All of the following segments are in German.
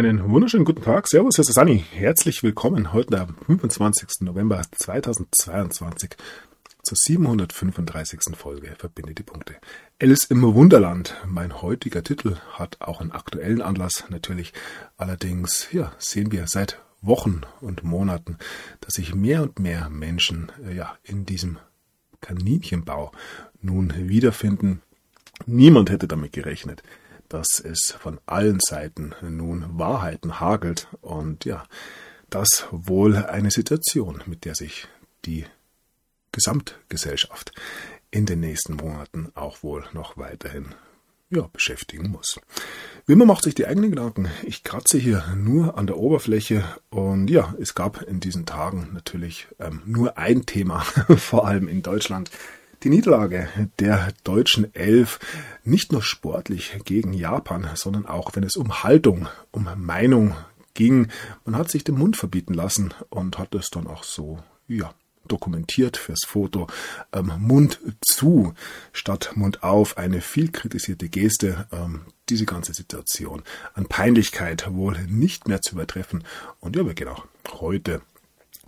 Einen wunderschönen guten Tag. Servus, hier ist Sani. Herzlich willkommen heute am 25. November 2022 zur 735. Folge Verbinde die Punkte. Alice im Wunderland. Mein heutiger Titel hat auch einen aktuellen Anlass natürlich. Allerdings, ja, sehen wir seit Wochen und Monaten, dass sich mehr und mehr Menschen, äh, ja, in diesem Kaninchenbau nun wiederfinden. Niemand hätte damit gerechnet dass es von allen Seiten nun Wahrheiten hagelt und ja, das wohl eine Situation, mit der sich die Gesamtgesellschaft in den nächsten Monaten auch wohl noch weiterhin ja, beschäftigen muss. Wie immer macht sich die eigenen Gedanken. Ich kratze hier nur an der Oberfläche und ja, es gab in diesen Tagen natürlich ähm, nur ein Thema, vor allem in Deutschland, die Niederlage der deutschen Elf nicht nur sportlich gegen Japan, sondern auch wenn es um Haltung, um Meinung ging. Man hat sich den Mund verbieten lassen und hat es dann auch so, ja, dokumentiert fürs Foto. Ähm, Mund zu statt Mund auf, eine viel kritisierte Geste. Ähm, diese ganze Situation an Peinlichkeit wohl nicht mehr zu übertreffen. Und ja, wir gehen auch heute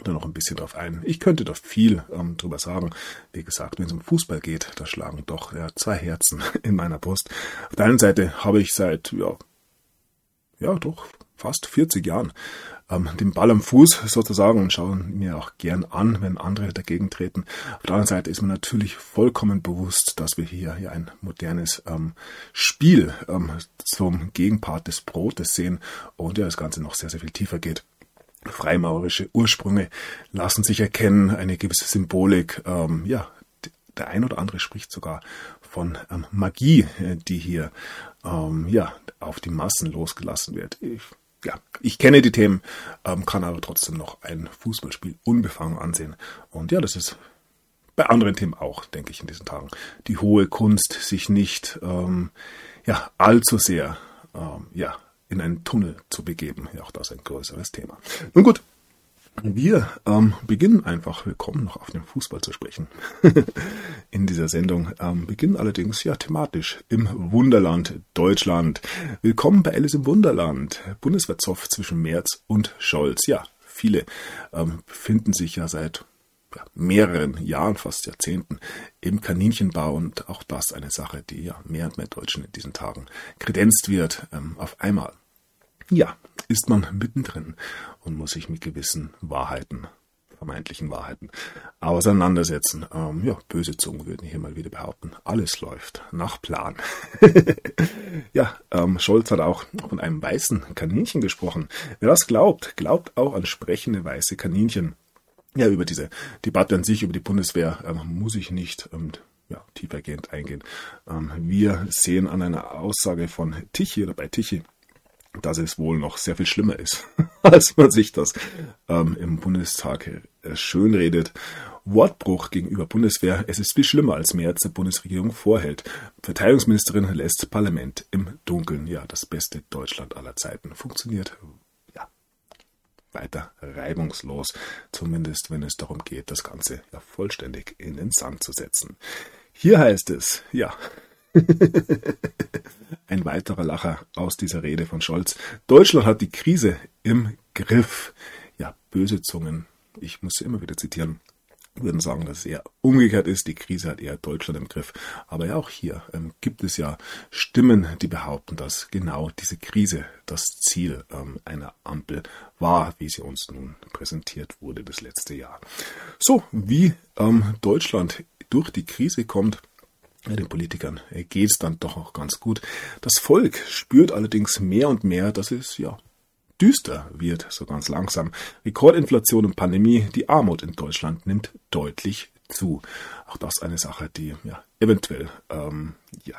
da noch ein bisschen drauf ein. Ich könnte da viel ähm, drüber sagen. Wie gesagt, wenn es um Fußball geht, da schlagen doch ja, zwei Herzen in meiner Brust. Auf der einen Seite habe ich seit, ja, ja, doch fast 40 Jahren ähm, den Ball am Fuß sozusagen und schaue mir auch gern an, wenn andere dagegen treten. Auf der anderen Seite ist mir natürlich vollkommen bewusst, dass wir hier, hier ein modernes ähm, Spiel ähm, zum Gegenpart des Brotes sehen und ja, das Ganze noch sehr, sehr viel tiefer geht freimaurerische Ursprünge lassen sich erkennen, eine gewisse Symbolik. Ähm, ja, der ein oder andere spricht sogar von ähm, Magie, äh, die hier ähm, ja auf die Massen losgelassen wird. Ich, ja, ich kenne die Themen, ähm, kann aber trotzdem noch ein Fußballspiel unbefangen ansehen. Und ja, das ist bei anderen Themen auch, denke ich, in diesen Tagen. Die hohe Kunst, sich nicht ähm, ja allzu sehr ähm, ja in einen Tunnel zu begeben. Ja, auch das ein größeres Thema. Nun gut, wir ähm, beginnen einfach, wir kommen noch auf den Fußball zu sprechen in dieser Sendung, ähm, beginnen allerdings ja thematisch im Wunderland Deutschland. Willkommen bei Alice im Wunderland, Bundeswehrzoff zwischen Merz und Scholz. Ja, viele ähm, befinden sich ja seit mehreren Jahren, fast Jahrzehnten im Kaninchenbau und auch das eine Sache, die ja mehr und mehr Deutschen in diesen Tagen kredenzt wird, ähm, auf einmal. Ja, ist man mittendrin und muss sich mit gewissen Wahrheiten, vermeintlichen Wahrheiten, auseinandersetzen. Ähm, ja, böse Zungen würden hier mal wieder behaupten, alles läuft nach Plan. ja, ähm, Scholz hat auch von einem weißen Kaninchen gesprochen. Wer das glaubt, glaubt auch an sprechende weiße Kaninchen. Ja, über diese Debatte an sich, über die Bundeswehr, ähm, muss ich nicht ähm, ja, tiefergehend eingehen. Ähm, wir sehen an einer Aussage von Tichy oder bei Tichy, dass es wohl noch sehr viel schlimmer ist, als man sich das ähm, im Bundestag äh, schönredet. Wortbruch gegenüber Bundeswehr. Es ist viel schlimmer, als März der Bundesregierung vorhält. Verteidigungsministerin lässt Parlament im Dunkeln. Ja, das beste Deutschland aller Zeiten. Funktioniert ja weiter reibungslos. Zumindest wenn es darum geht, das Ganze ja vollständig in den Sand zu setzen. Hier heißt es, ja, Ein weiterer Lacher aus dieser Rede von Scholz. Deutschland hat die Krise im Griff. Ja, böse Zungen, ich muss sie immer wieder zitieren, würden sagen, dass es eher umgekehrt ist. Die Krise hat eher Deutschland im Griff. Aber ja, auch hier ähm, gibt es ja Stimmen, die behaupten, dass genau diese Krise das Ziel ähm, einer Ampel war, wie sie uns nun präsentiert wurde das letzte Jahr. So, wie ähm, Deutschland durch die Krise kommt, den Politikern geht es dann doch auch ganz gut. Das Volk spürt allerdings mehr und mehr, dass es ja düster wird, so ganz langsam. Rekordinflation und Pandemie, die Armut in Deutschland nimmt deutlich zu. Auch das eine Sache, die ja eventuell ähm, ja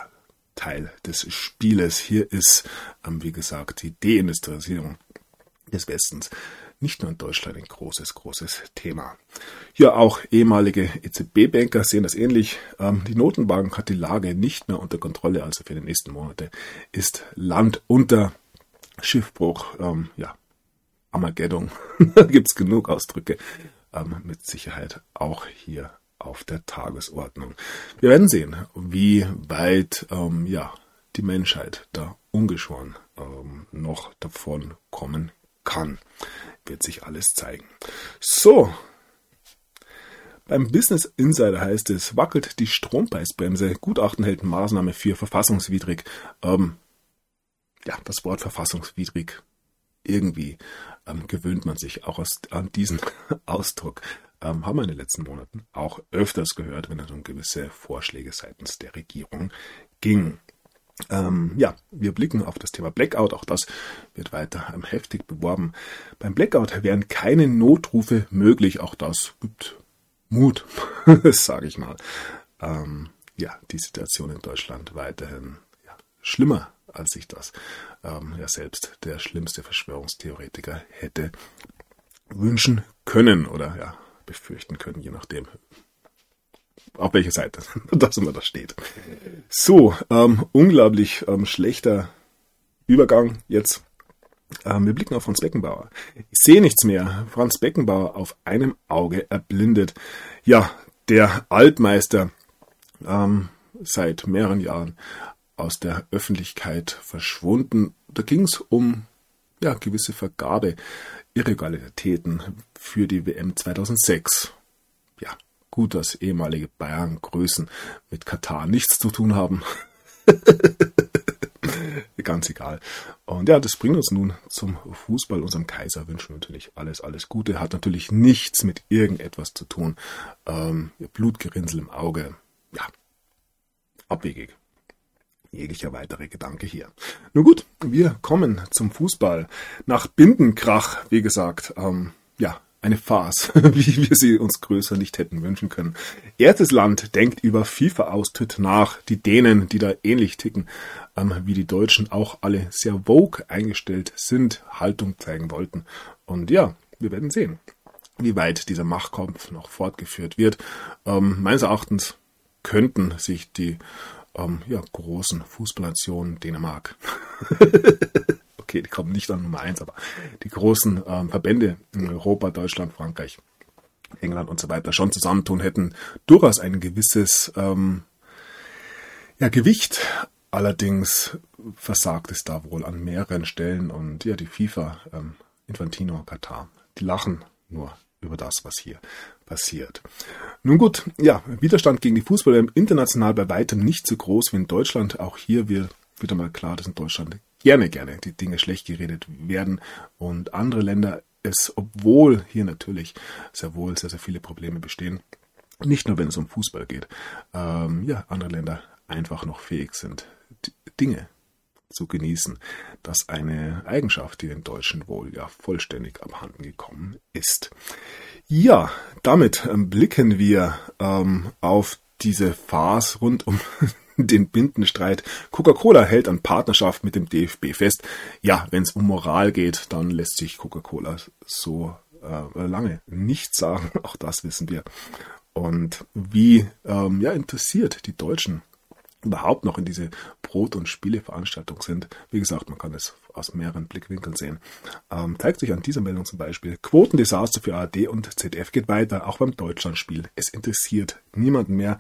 Teil des Spieles hier ist. Ähm, wie gesagt, die Deindustrialisierung des Westens nicht nur in Deutschland ein großes, großes Thema. Hier auch ehemalige EZB-Banker sehen das ähnlich. Ähm, die Notenbank hat die Lage nicht mehr unter Kontrolle, also für die nächsten Monate ist Land unter Schiffbruch, ähm, ja, Armageddon, da gibt's genug Ausdrücke, ähm, mit Sicherheit auch hier auf der Tagesordnung. Wir werden sehen, wie weit, ja, die Menschheit da ungeschoren noch davon kommen kann. Wird sich alles zeigen. So. Beim Business Insider heißt es, wackelt die Strompreisbremse. Gutachten hält Maßnahme für verfassungswidrig. Ähm, ja, das Wort verfassungswidrig. Irgendwie ähm, gewöhnt man sich auch aus, an diesen Ausdruck. Ähm, haben wir in den letzten Monaten auch öfters gehört, wenn es um gewisse Vorschläge seitens der Regierung ging. Ähm, ja, wir blicken auf das Thema Blackout. Auch das wird weiter heftig beworben. Beim Blackout wären keine Notrufe möglich. Auch das gibt Mut, sage ich mal. Ähm, ja, die Situation in Deutschland weiterhin ja, schlimmer, als sich das ähm, ja selbst der schlimmste Verschwörungstheoretiker hätte wünschen können oder ja befürchten können, je nachdem, auf welcher Seite das immer da steht. So, ähm, unglaublich ähm, schlechter Übergang jetzt. Ähm, wir blicken auf Franz Beckenbauer. Ich sehe nichts mehr. Franz Beckenbauer auf einem Auge erblindet. Ja, der Altmeister ähm, seit mehreren Jahren aus der Öffentlichkeit verschwunden. Da ging es um ja, gewisse Vergabe Irregularitäten für die WM 2006. Gut, dass ehemalige Bayern-Größen mit Katar nichts zu tun haben. Ganz egal. Und ja, das bringt uns nun zum Fußball. Unserem Kaiser wünschen wir natürlich alles, alles Gute. Hat natürlich nichts mit irgendetwas zu tun. Ähm, Blutgerinnsel im Auge. Ja, abwegig. Jeglicher weitere Gedanke hier. Nun gut, wir kommen zum Fußball. Nach Bindenkrach, wie gesagt, ähm, ja, eine Farce, wie wir sie uns größer nicht hätten wünschen können. Erstes Land denkt über FIFA-Austritt nach. Die Dänen, die da ähnlich ticken ähm, wie die Deutschen, auch alle sehr vogue eingestellt sind, Haltung zeigen wollten. Und ja, wir werden sehen, wie weit dieser Machtkampf noch fortgeführt wird. Ähm, meines Erachtens könnten sich die ähm, ja, großen Fußballnationen Dänemark okay, die kommen nicht an Nummer eins, aber die großen ähm, Verbände in Europa, Deutschland, Frankreich, England und so weiter schon zusammentun, hätten durchaus ein gewisses ähm, ja, Gewicht. Allerdings versagt es da wohl an mehreren Stellen und ja, die FIFA, ähm, Infantino, Katar, die lachen nur über das, was hier passiert. Nun gut, ja, Widerstand gegen die Fußballer international bei weitem nicht so groß wie in Deutschland. Auch hier wird wieder mal klar, dass in Deutschland gerne, gerne die Dinge schlecht geredet werden und andere Länder es, obwohl hier natürlich sehr wohl sehr, sehr viele Probleme bestehen, nicht nur wenn es um Fußball geht, ähm, ja, andere Länder einfach noch fähig sind, Dinge zu genießen. Das ist eine Eigenschaft, die den Deutschen wohl ja vollständig abhanden gekommen ist. Ja, damit ähm, blicken wir ähm, auf diese Farce rund um den Bindenstreit. Coca-Cola hält an Partnerschaft mit dem DFB fest. Ja, wenn es um Moral geht, dann lässt sich Coca-Cola so äh, lange nichts sagen. Auch das wissen wir. Und wie ähm, ja, interessiert die Deutschen überhaupt noch in diese Brot- und Spieleveranstaltung sind. Wie gesagt, man kann es aus mehreren Blickwinkeln sehen. Ähm, zeigt sich an dieser Meldung zum Beispiel, Quotendesaster für ARD und ZDF geht weiter, auch beim Deutschlandspiel. Es interessiert niemanden mehr.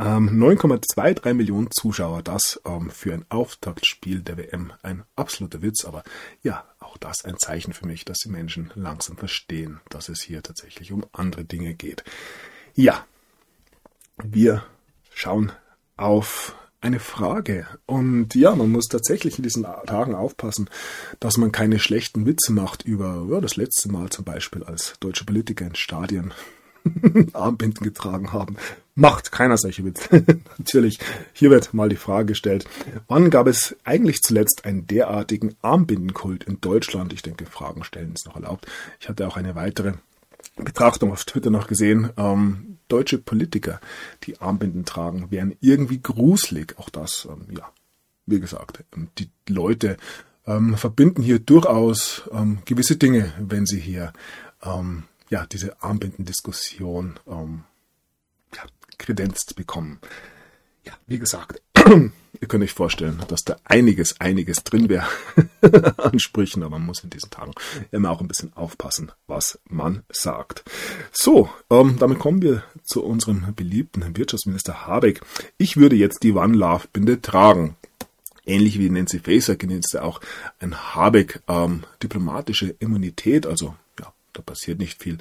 Ähm, 9,23 Millionen Zuschauer, das ähm, für ein Auftaktspiel der WM ein absoluter Witz, aber ja, auch das ein Zeichen für mich, dass die Menschen langsam verstehen, dass es hier tatsächlich um andere Dinge geht. Ja, wir schauen auf eine Frage. Und ja, man muss tatsächlich in diesen Tagen aufpassen, dass man keine schlechten Witze macht über ja, das letzte Mal zum Beispiel, als deutsche Politiker in Stadien Armbinden getragen haben. Macht keiner solche Witze. Natürlich, hier wird mal die Frage gestellt, wann gab es eigentlich zuletzt einen derartigen Armbindenkult in Deutschland? Ich denke, Fragen stellen ist noch erlaubt. Ich hatte auch eine weitere Betrachtung auf Twitter noch gesehen. Ähm, deutsche Politiker, die Armbinden tragen, wären irgendwie gruselig. Auch das, ähm, ja, wie gesagt, ähm, die Leute ähm, verbinden hier durchaus ähm, gewisse Dinge, wenn sie hier ähm, ja, diese Armbindendiskussion ähm, kredenzt bekommen. Ja, wie gesagt, ihr könnt euch vorstellen, dass da einiges, einiges drin wäre an Sprüchen, aber man muss in diesen Tagen immer auch ein bisschen aufpassen, was man sagt. So, ähm, damit kommen wir zu unserem beliebten Wirtschaftsminister Habeck. Ich würde jetzt die One Love Binde tragen. Ähnlich wie Nancy Faeser genießt ja auch ein Habeck ähm, diplomatische Immunität, also ja, da passiert nicht viel.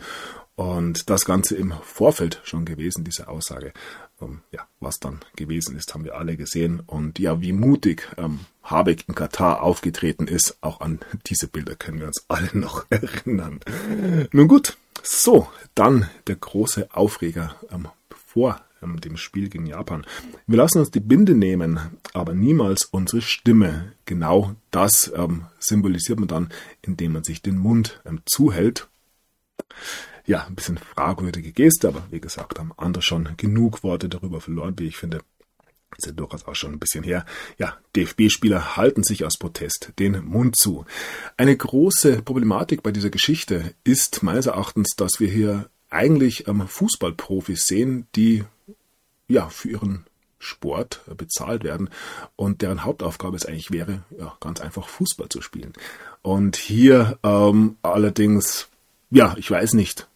Und das Ganze im Vorfeld schon gewesen, diese Aussage. Ähm, ja, was dann gewesen ist, haben wir alle gesehen. Und ja, wie mutig ähm, Habeck in Katar aufgetreten ist, auch an diese Bilder können wir uns alle noch erinnern. Nun gut, so, dann der große Aufreger ähm, vor ähm, dem Spiel gegen Japan. Wir lassen uns die Binde nehmen, aber niemals unsere Stimme. Genau das ähm, symbolisiert man dann, indem man sich den Mund ähm, zuhält. Ja, ein bisschen fragwürdige Geste, aber wie gesagt, haben andere schon genug Worte darüber verloren, wie ich finde. Ist ja durchaus auch schon ein bisschen her. Ja, DFB-Spieler halten sich aus Protest den Mund zu. Eine große Problematik bei dieser Geschichte ist meines Erachtens, dass wir hier eigentlich ähm, Fußballprofis sehen, die ja, für ihren Sport bezahlt werden und deren Hauptaufgabe es eigentlich wäre, ja, ganz einfach Fußball zu spielen. Und hier ähm, allerdings, ja, ich weiß nicht,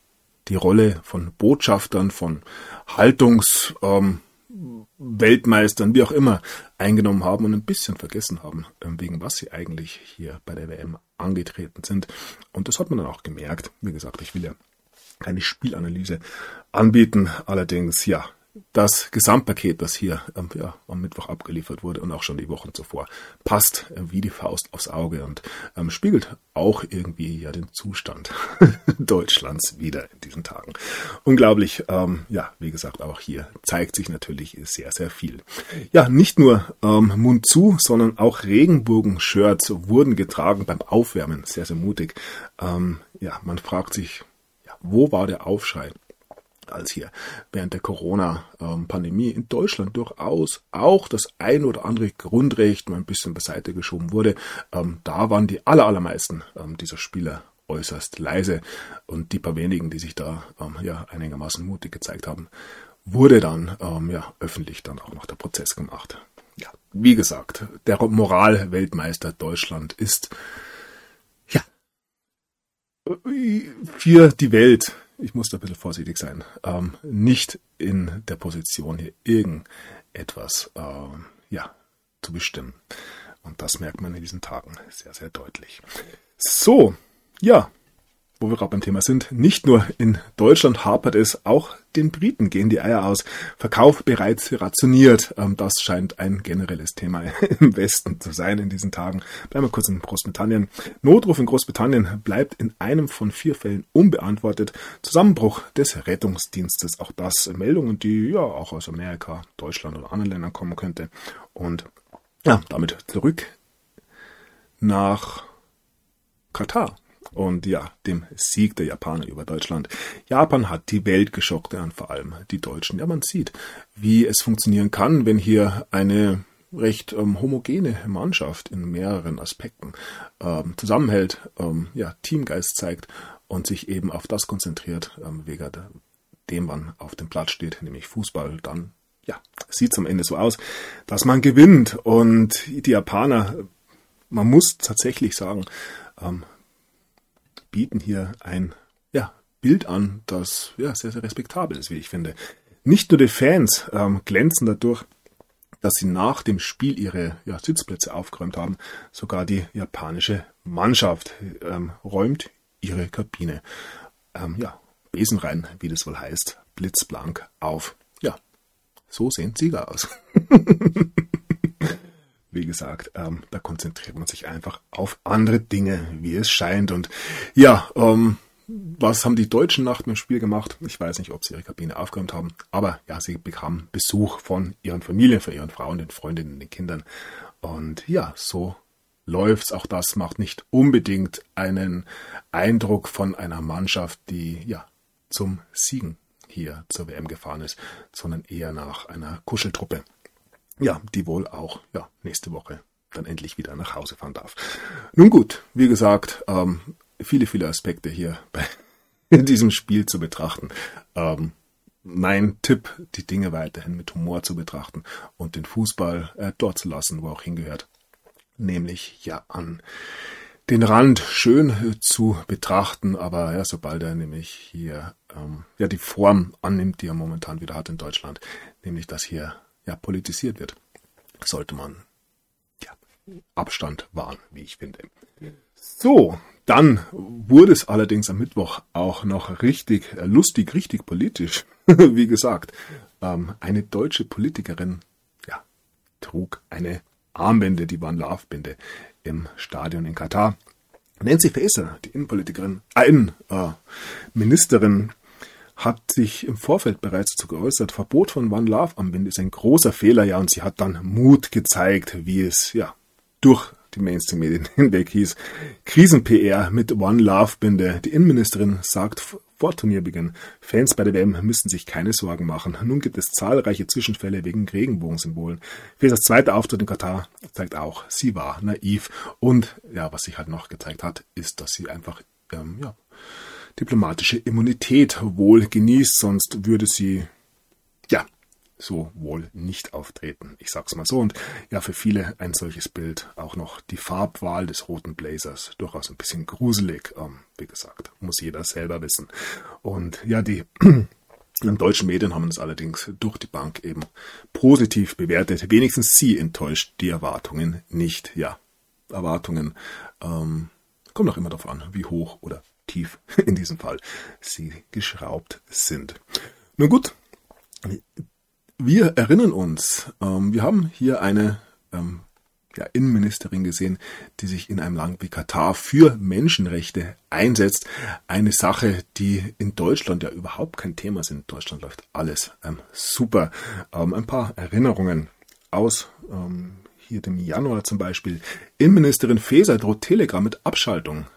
die Rolle von Botschaftern, von Haltungsweltmeistern, ähm, wie auch immer, eingenommen haben und ein bisschen vergessen haben, ähm, wegen was sie eigentlich hier bei der WM angetreten sind. Und das hat man dann auch gemerkt. Wie gesagt, ich will ja keine Spielanalyse anbieten. Allerdings, ja, das Gesamtpaket, das hier ähm, ja, am Mittwoch abgeliefert wurde und auch schon die Wochen zuvor, passt äh, wie die Faust aufs Auge und ähm, spiegelt auch irgendwie ja den Zustand Deutschlands wieder in diesen Tagen. Unglaublich, ähm, ja, wie gesagt, auch hier zeigt sich natürlich sehr, sehr viel. Ja, nicht nur ähm, Mund zu, sondern auch Regenbogen-Shirts wurden getragen beim Aufwärmen. Sehr, sehr mutig. Ähm, ja, man fragt sich, wo war der Aufschrei? Als hier während der Corona-Pandemie in Deutschland durchaus auch das ein oder andere Grundrecht mal ein bisschen beiseite geschoben wurde. Ähm, da waren die aller, allermeisten ähm, dieser Spieler äußerst leise und die paar wenigen, die sich da ähm, ja einigermaßen mutig gezeigt haben, wurde dann ja öffentlich dann auch noch der Prozess gemacht. Ja, wie gesagt, der Moralweltmeister Deutschland ist ja für die Welt ich muss da ein bisschen vorsichtig sein, ähm, nicht in der Position hier irgendetwas ähm, ja, zu bestimmen. Und das merkt man in diesen Tagen sehr, sehr deutlich. So, ja, wo wir gerade beim Thema sind, nicht nur in Deutschland hapert es, auch den Briten gehen die Eier aus. Verkauf bereits rationiert. Ähm, das scheint ein generelles Thema im Westen zu sein in diesen Tagen. Bleiben wir kurz in Großbritannien. Notruf in Großbritannien bleibt in einem von vier Fällen unbeantwortet. Zusammenbruch des Rettungsdienstes. Auch das Meldungen, die ja auch aus Amerika, Deutschland oder anderen Ländern kommen könnte. Und ja, damit zurück nach Katar und ja, dem Sieg der Japaner über Deutschland. Japan hat die Welt geschockt, und vor allem die Deutschen. Ja, man sieht, wie es funktionieren kann, wenn hier eine recht ähm, homogene Mannschaft in mehreren Aspekten ähm, zusammenhält, ähm, ja, Teamgeist zeigt und sich eben auf das konzentriert, ähm, wegen dem man auf dem Platz steht, nämlich Fußball, dann ja, sieht am Ende so aus, dass man gewinnt. Und die Japaner, man muss tatsächlich sagen, ähm, bieten hier ein ja, Bild an, das ja, sehr, sehr respektabel ist, wie ich finde. Nicht nur die Fans ähm, glänzen dadurch, dass sie nach dem Spiel ihre ja, Sitzplätze aufgeräumt haben. Sogar die japanische Mannschaft ähm, räumt ihre Kabine. Ähm, ja, besenrein, wie das wohl heißt, blitzblank auf. Ja, so sehen Sieger aus. wie gesagt, ähm, da konzentriert man sich einfach auf andere Dinge, wie es scheint. Und ja, ähm, was haben die Deutschen nach dem Spiel gemacht? Ich weiß nicht, ob sie ihre Kabine aufgeräumt haben, aber ja, sie bekamen Besuch von ihren Familien, von ihren Frauen, den Freundinnen, den Kindern. Und ja, so läuft's. Auch das macht nicht unbedingt einen Eindruck von einer Mannschaft, die ja zum Siegen hier zur WM gefahren ist, sondern eher nach einer Kuscheltruppe ja, die wohl auch ja, nächste Woche dann endlich wieder nach Hause fahren darf. Nun gut, wie gesagt, ähm, viele, viele Aspekte hier bei diesem Spiel zu betrachten. Ähm, mein Tipp, die Dinge weiterhin mit Humor zu betrachten und den Fußball äh, dort zu lassen, wo auch hingehört. Nämlich ja an den Rand schön äh, zu betrachten, aber ja, sobald er nämlich hier ähm, ja die Form annimmt, die er momentan wieder hat in Deutschland, nämlich dass hier ja, politisiert wird, sollte man ja, Abstand wahren, wie ich finde. So, dann wurde es allerdings am Mittwoch auch noch richtig äh, lustig, richtig politisch. wie gesagt, ähm, eine deutsche Politikerin ja, trug eine Armbinde, die Love Binde im Stadion in Katar. Nancy Faeser, die Innenpolitikerin, äh, Innenministerin, äh, hat sich im Vorfeld bereits dazu geäußert, Verbot von One Love am Wind ist ein großer Fehler, ja, und sie hat dann Mut gezeigt, wie es, ja, durch die Mainstream-Medien hinweg hieß. Krisen-PR mit One Love-Binde. Die Innenministerin sagt vor Turnierbeginn, Fans bei der WM müssen sich keine Sorgen machen. Nun gibt es zahlreiche Zwischenfälle wegen Regenbogensymbolen. Fesers zweiter Auftritt in Katar zeigt auch, sie war naiv. Und ja, was sich halt noch gezeigt hat, ist, dass sie einfach ähm, ja, diplomatische Immunität wohl genießt, sonst würde sie ja so wohl nicht auftreten. Ich sag's mal so. Und ja, für viele ein solches Bild auch noch die Farbwahl des roten Blazers durchaus ein bisschen gruselig. Ähm, wie gesagt, muss jeder selber wissen. Und ja, die in deutschen Medien haben es allerdings durch die Bank eben positiv bewertet. Wenigstens sie enttäuscht die Erwartungen nicht. Ja, Erwartungen ähm, kommt auch immer darauf an, wie hoch oder tief in diesem Fall sie geschraubt sind. Nun gut, wir erinnern uns, ähm, wir haben hier eine ähm, ja, Innenministerin gesehen, die sich in einem Land wie Katar für Menschenrechte einsetzt. Eine Sache, die in Deutschland ja überhaupt kein Thema ist. In Deutschland läuft alles ähm, super. Ähm, ein paar Erinnerungen aus ähm, hier dem Januar zum Beispiel. Innenministerin Faeser droht Telegram mit Abschaltung.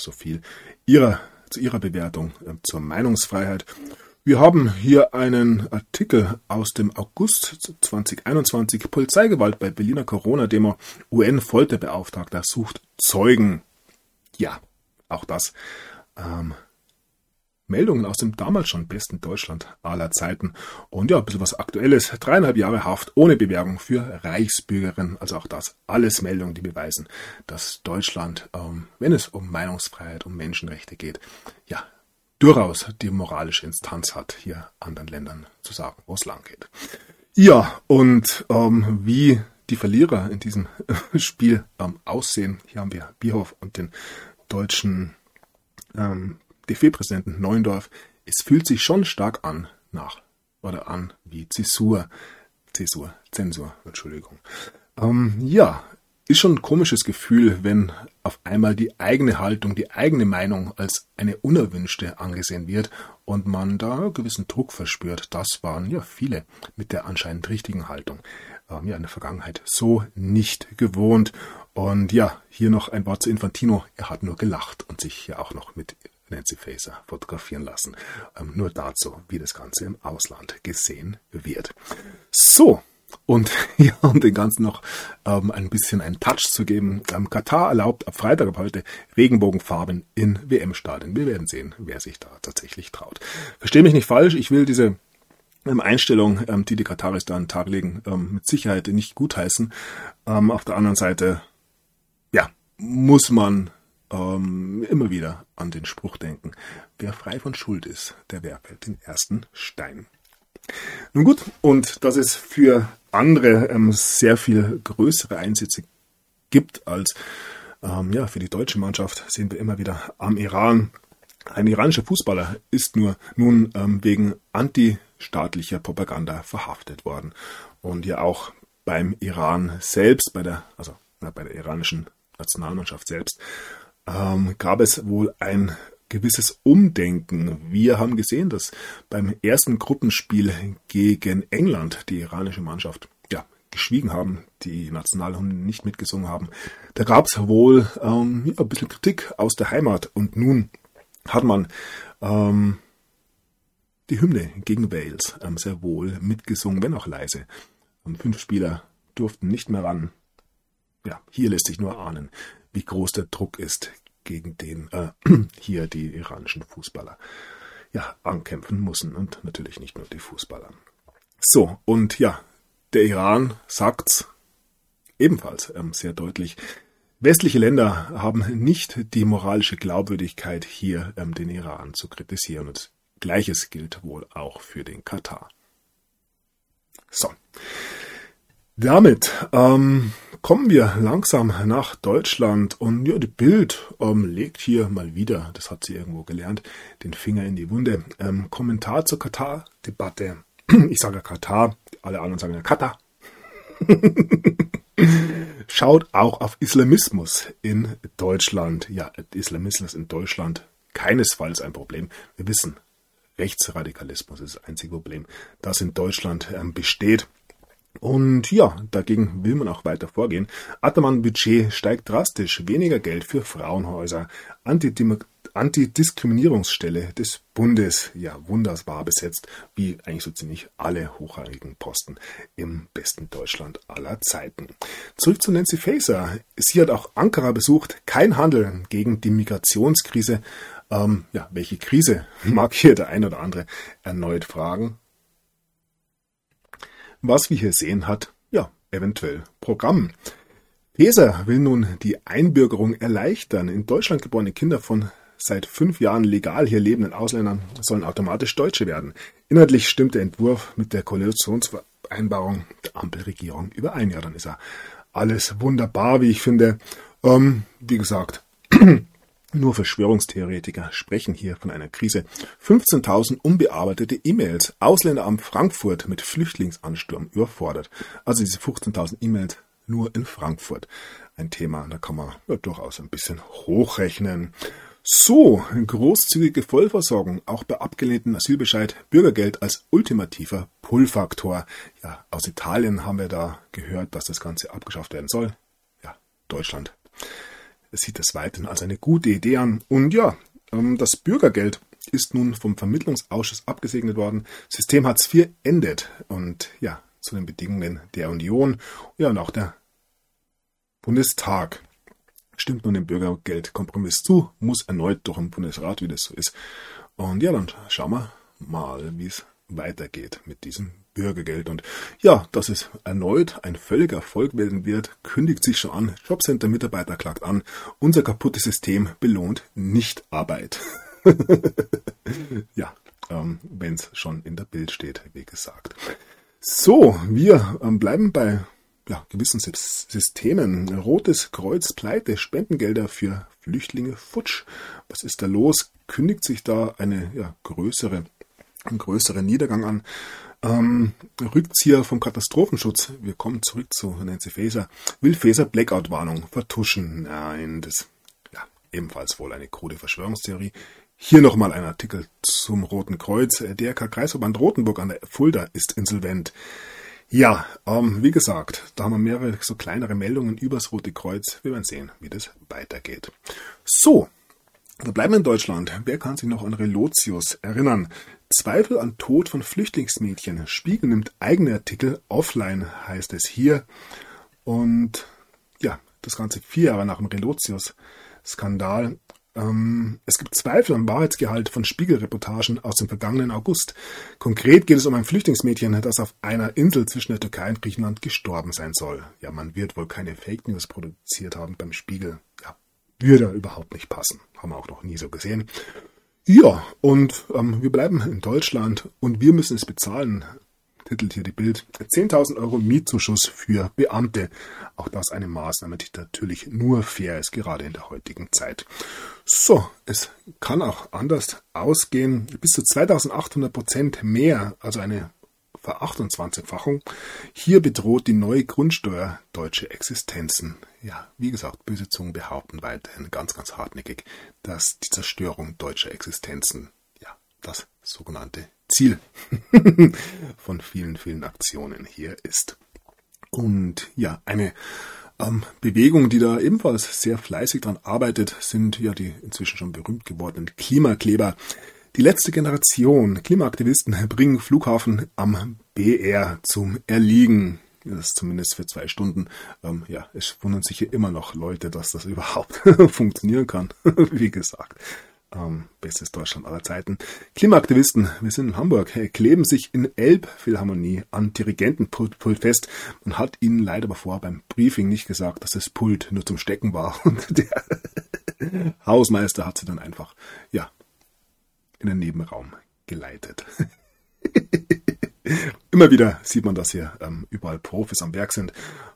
So viel ihrer, zu ihrer Bewertung äh, zur Meinungsfreiheit. Wir haben hier einen Artikel aus dem August 2021. Polizeigewalt bei Berliner Corona-Demo. UN-Folterbeauftragter sucht Zeugen. Ja, auch das. Ähm, Meldungen aus dem damals schon besten Deutschland aller Zeiten. Und ja, ein bisschen was Aktuelles. Dreieinhalb Jahre Haft ohne Bewährung für Reichsbürgerin. Also auch das. Alles Meldungen, die beweisen, dass Deutschland, ähm, wenn es um Meinungsfreiheit, um Menschenrechte geht, ja, durchaus die moralische Instanz hat, hier anderen Ländern zu sagen, wo es lang geht. Ja, und ähm, wie die Verlierer in diesem Spiel ähm, aussehen, hier haben wir Bierhoff und den deutschen ähm, DFB-Präsidenten Neuendorf. Es fühlt sich schon stark an nach oder an wie Zäsur, Zäsur, Zensur, Entschuldigung. Ähm, ja, ist schon ein komisches Gefühl, wenn auf einmal die eigene Haltung, die eigene Meinung als eine unerwünschte angesehen wird und man da gewissen Druck verspürt. Das waren ja viele mit der anscheinend richtigen Haltung. Ähm, ja, in der Vergangenheit so nicht gewohnt. Und ja, hier noch ein Wort zu Infantino. Er hat nur gelacht und sich ja auch noch mit Nancy Faeser fotografieren lassen. Ähm, nur dazu, wie das Ganze im Ausland gesehen wird. So, und ja, um den Ganzen noch ähm, ein bisschen einen Touch zu geben, ähm, Katar erlaubt ab Freitag ab heute Regenbogenfarben in WM-Stadien. Wir werden sehen, wer sich da tatsächlich traut. Verstehe mich nicht falsch, ich will diese ähm, Einstellung, ähm, die die Kataris da an den Tag legen, ähm, mit Sicherheit nicht gutheißen. Ähm, auf der anderen Seite, ja, muss man ähm, immer wieder an den Spruch denken, wer frei von Schuld ist, der werfe den ersten Stein. Nun gut, und dass es für andere ähm, sehr viel größere Einsätze gibt als ähm, ja, für die deutsche Mannschaft, sehen wir immer wieder am Iran. Ein iranischer Fußballer ist nur nun ähm, wegen antistaatlicher Propaganda verhaftet worden. Und ja auch beim Iran selbst, bei der, also na, bei der iranischen Nationalmannschaft selbst, ähm, gab es wohl ein gewisses Umdenken. Wir haben gesehen, dass beim ersten Gruppenspiel gegen England die iranische Mannschaft ja, geschwiegen haben, die Nationalhymne nicht mitgesungen haben. Da gab es wohl ähm, ja, ein bisschen Kritik aus der Heimat und nun hat man ähm, die Hymne gegen Wales ähm, sehr wohl mitgesungen, wenn auch leise. Und fünf Spieler durften nicht mehr ran. Ja, hier lässt sich nur ahnen, wie groß der Druck ist gegen den äh, hier die iranischen Fußballer ja, ankämpfen müssen und natürlich nicht nur die Fußballer. So, und ja, der Iran sagt's ebenfalls ähm, sehr deutlich. Westliche Länder haben nicht die moralische Glaubwürdigkeit, hier ähm, den Iran zu kritisieren. Und Gleiches gilt wohl auch für den Katar. So. Damit ähm, kommen wir langsam nach Deutschland und ja, die Bild ähm, legt hier mal wieder, das hat sie irgendwo gelernt, den Finger in die Wunde. Ähm, Kommentar zur Katar-Debatte. Ich sage Katar, alle anderen sagen ja Katar. Schaut auch auf Islamismus in Deutschland. Ja, Islamismus in Deutschland keinesfalls ein Problem. Wir wissen, Rechtsradikalismus ist das einzige Problem, das in Deutschland ähm, besteht. Und ja, dagegen will man auch weiter vorgehen. Ataman-Budget steigt drastisch, weniger Geld für Frauenhäuser, Antidiskriminierungsstelle des Bundes, ja wunderbar besetzt, wie eigentlich so ziemlich alle hochrangigen Posten im besten Deutschland aller Zeiten. Zurück zu Nancy Faeser. Sie hat auch Ankara besucht. Kein Handel gegen die Migrationskrise. Ähm, ja, welche Krise mag hier der ein oder andere erneut fragen? Was wir hier sehen, hat ja eventuell Programm. Faeser will nun die Einbürgerung erleichtern. In Deutschland geborene Kinder von seit fünf Jahren legal hier lebenden Ausländern sollen automatisch Deutsche werden. Inhaltlich stimmt der Entwurf mit der Koalitionsvereinbarung der Ampelregierung überein. Ja, dann ist er alles wunderbar, wie ich finde. Ähm, wie gesagt, nur Verschwörungstheoretiker sprechen hier von einer Krise. 15.000 unbearbeitete E-Mails. Ausländeramt Frankfurt mit Flüchtlingsansturm überfordert. Also diese 15.000 E-Mails nur in Frankfurt. Ein Thema, da kann man ja, durchaus ein bisschen hochrechnen. So, großzügige Vollversorgung, auch bei abgelehnten Asylbescheid, Bürgergeld als ultimativer Pull-Faktor. Ja, aus Italien haben wir da gehört, dass das Ganze abgeschafft werden soll. Ja, Deutschland sieht das weiterhin als eine gute Idee an. Und ja, ähm, das Bürgergeld ist nun vom Vermittlungsausschuss abgesegnet worden. System Hartz IV endet. Und ja, zu den Bedingungen der Union, ja, und auch der Bundestag stimmt nun dem Bürgergeldkompromiss zu, muss erneut durch den Bundesrat, wie das so ist. Und ja, dann schauen wir mal, wie es weitergeht mit diesem Bürgergeld. Und ja, dass es erneut ein völliger Erfolg werden wird, kündigt sich schon an. Jobcenter-Mitarbeiter klagt an, unser kaputtes System belohnt nicht Arbeit. ja, ähm, wenn es schon in der Bild steht, wie gesagt. So, wir ähm, bleiben bei ja, gewissen Systemen. Rotes Kreuz pleite, Spendengelder für Flüchtlinge futsch. Was ist da los? Kündigt sich da eine ja, größere, ein größerer Niedergang an? Ähm, Rückzieher vom Katastrophenschutz. Wir kommen zurück zu Nancy Faeser. Will Faeser Blackout-Warnung vertuschen? Nein, das ja ebenfalls wohl eine krude Verschwörungstheorie. Hier nochmal ein Artikel zum Roten Kreuz. Der Kreisverband Rotenburg an der Fulda ist insolvent. Ja, ähm, wie gesagt, da haben wir mehrere so kleinere Meldungen übers Rote Kreuz. Wir werden sehen, wie das weitergeht. So, wir bleiben in Deutschland. Wer kann sich noch an Relotius erinnern? Zweifel an Tod von Flüchtlingsmädchen. Spiegel nimmt eigene Artikel offline, heißt es hier. Und ja, das Ganze vier Jahre nach dem Relotius-Skandal ähm, es gibt Zweifel am Wahrheitsgehalt von Spiegelreportagen aus dem vergangenen August. Konkret geht es um ein Flüchtlingsmädchen, das auf einer Insel zwischen der Türkei und Griechenland gestorben sein soll. Ja, man wird wohl keine Fake News produziert haben beim Spiegel. Ja, würde überhaupt nicht passen. Haben wir auch noch nie so gesehen. Ja, und ähm, wir bleiben in Deutschland und wir müssen es bezahlen titelt hier die Bild, 10.000 Euro Mietzuschuss für Beamte. Auch das eine Maßnahme, die natürlich nur fair ist, gerade in der heutigen Zeit. So, es kann auch anders ausgehen. Bis zu 2800 Prozent mehr, also eine Ver-28-fachung. Hier bedroht die neue Grundsteuer deutsche Existenzen. Ja, wie gesagt, böse Zungen behaupten weiterhin ganz, ganz hartnäckig, dass die Zerstörung deutscher Existenzen, ja, das sogenannte Ziel von vielen, vielen Aktionen hier ist. Und ja, eine ähm, Bewegung, die da ebenfalls sehr fleißig dran arbeitet, sind ja die inzwischen schon berühmt gewordenen Klimakleber. Die letzte Generation Klimaaktivisten bringen Flughafen am BR zum Erliegen. Das ist zumindest für zwei Stunden. Ähm, ja, es wundern sich hier immer noch Leute, dass das überhaupt funktionieren kann. Wie gesagt, ähm, bestes Deutschland aller Zeiten. Klimaaktivisten, wir sind in Hamburg, kleben sich in Elbphilharmonie an Dirigentenpult fest. Man hat ihnen leider aber vorher beim Briefing nicht gesagt, dass das Pult nur zum Stecken war. Und der Hausmeister hat sie dann einfach, ja, in den Nebenraum geleitet. Immer wieder sieht man, dass hier ähm, überall Profis am Werk sind.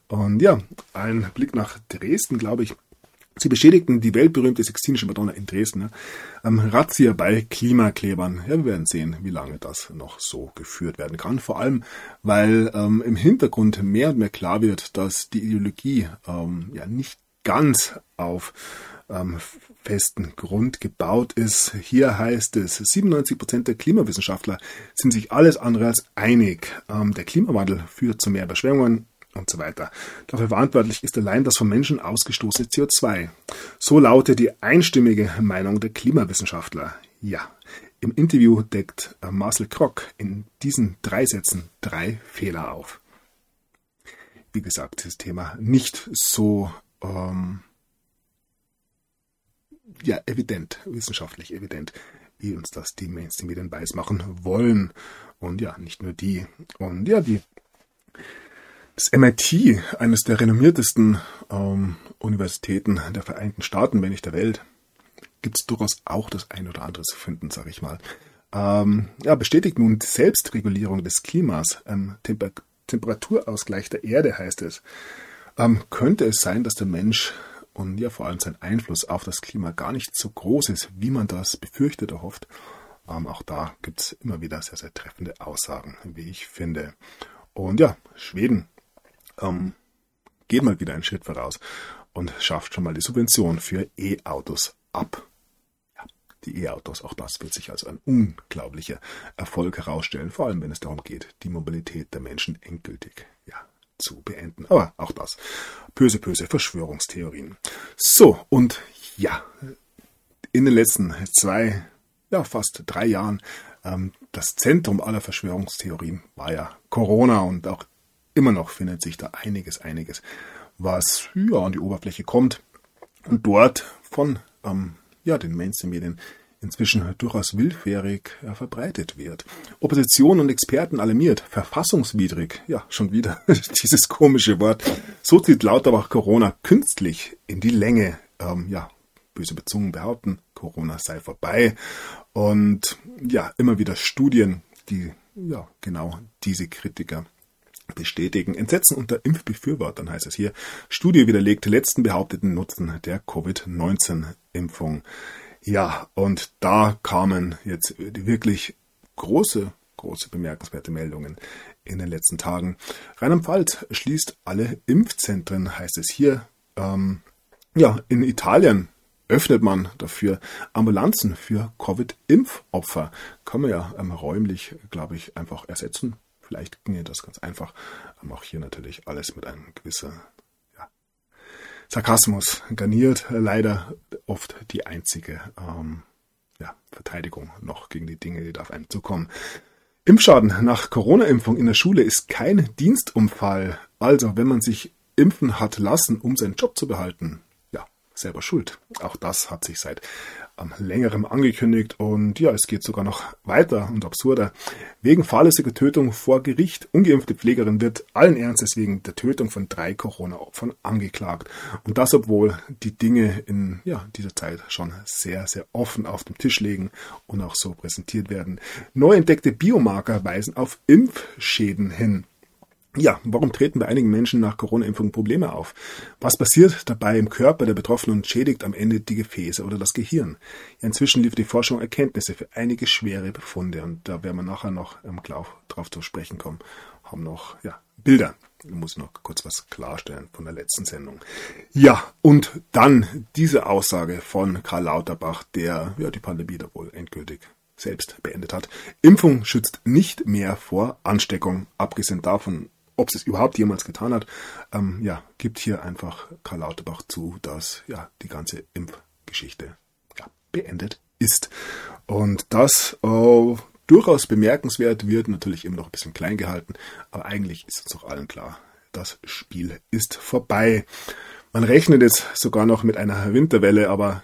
Und ja, ein Blick nach Dresden, glaube ich. Sie beschädigten die weltberühmte Sextinische Madonna in Dresden. Ne? Ähm, Razzia bei Klimaklebern. Ja, wir werden sehen, wie lange das noch so geführt werden kann. Vor allem, weil ähm, im Hintergrund mehr und mehr klar wird, dass die Ideologie ähm, ja nicht ganz auf ähm, festen Grund gebaut ist. Hier heißt es, 97 Prozent der Klimawissenschaftler sind sich alles andere als einig. Ähm, der Klimawandel führt zu mehr Überschwemmungen und so weiter. Dafür verantwortlich ist allein das von Menschen ausgestoßene CO2. So lautet die einstimmige Meinung der Klimawissenschaftler. Ja, im Interview deckt äh, Marcel Krock in diesen drei Sätzen drei Fehler auf. Wie gesagt, das Thema nicht so ähm, ja, evident, wissenschaftlich evident, wie uns das die Mainstream-Medien machen wollen. Und ja, nicht nur die. Und ja, die das MIT, eines der renommiertesten ähm, Universitäten der Vereinigten Staaten, wenn nicht der Welt, gibt es durchaus auch das ein oder andere zu finden, sage ich mal. Ähm, ja, bestätigt nun die Selbstregulierung des Klimas, ähm, Temper Temperaturausgleich der Erde heißt es. Ähm, könnte es sein, dass der Mensch und ja vor allem sein Einfluss auf das Klima gar nicht so groß ist, wie man das befürchtet erhofft. Ähm, auch da gibt es immer wieder sehr, sehr treffende Aussagen, wie ich finde. Und ja, Schweden ähm, geht mal wieder einen Schritt voraus und schafft schon mal die Subvention für E-Autos ab. Ja, die E-Autos, auch das wird sich als ein unglaublicher Erfolg herausstellen, vor allem wenn es darum geht, die Mobilität der Menschen endgültig zu beenden. Aber auch das. Böse, böse Verschwörungstheorien. So, und ja, in den letzten zwei, ja, fast drei Jahren, ähm, das Zentrum aller Verschwörungstheorien war ja Corona und auch immer noch findet sich da einiges, einiges, was ja an die Oberfläche kommt und dort von ähm, ja, den Mainstream-Medien inzwischen durchaus willfährig äh, verbreitet wird. Opposition und Experten alarmiert, verfassungswidrig, ja, schon wieder dieses komische Wort. So zieht Lauterbach Corona künstlich in die Länge. Ähm, ja, böse Bezungen behaupten, Corona sei vorbei. Und ja, immer wieder Studien, die ja genau diese Kritiker bestätigen. Entsetzen unter Impfbefürwortern heißt es hier. Studie widerlegt letzten behaupteten Nutzen der Covid-19-Impfung. Ja, und da kamen jetzt wirklich große, große bemerkenswerte Meldungen in den letzten Tagen. Rheinland-Pfalz schließt alle Impfzentren, heißt es hier. Ähm, ja, in Italien öffnet man dafür Ambulanzen für Covid-Impfopfer. Kann man ja ähm, räumlich, glaube ich, einfach ersetzen. Vielleicht ginge das ganz einfach. Ähm, auch hier natürlich alles mit einem gewissen Sarkasmus garniert. Leider oft die einzige ähm, ja, Verteidigung noch gegen die Dinge, die auf einen zukommen. Impfschaden nach Corona-Impfung in der Schule ist kein Dienstunfall. Also, wenn man sich impfen hat lassen, um seinen Job zu behalten, selber schuld. Auch das hat sich seit ähm, längerem angekündigt und ja, es geht sogar noch weiter und absurder. Wegen fahrlässiger Tötung vor Gericht. Ungeimpfte Pflegerin wird allen Ernstes wegen der Tötung von drei Corona-Opfern angeklagt. Und das, obwohl die Dinge in ja, dieser Zeit schon sehr, sehr offen auf dem Tisch liegen und auch so präsentiert werden. Neu entdeckte Biomarker weisen auf Impfschäden hin. Ja, warum treten bei einigen Menschen nach Corona-Impfung Probleme auf? Was passiert dabei im Körper der Betroffenen und schädigt am Ende die Gefäße oder das Gehirn? Inzwischen liefert die Forschung Erkenntnisse für einige schwere Befunde und da werden wir nachher noch im Lauf drauf zu sprechen kommen. Haben noch ja, Bilder. Ich muss noch kurz was klarstellen von der letzten Sendung. Ja, und dann diese Aussage von Karl Lauterbach, der ja die Pandemie da wohl endgültig selbst beendet hat. Impfung schützt nicht mehr vor Ansteckung. Abgesehen davon ob es überhaupt jemals getan hat, ähm, ja, gibt hier einfach Karl Lauterbach zu, dass ja die ganze Impfgeschichte ja, beendet ist. Und das äh, durchaus bemerkenswert wird natürlich immer noch ein bisschen klein gehalten, aber eigentlich ist uns doch allen klar, das Spiel ist vorbei. Man rechnet jetzt sogar noch mit einer Winterwelle, aber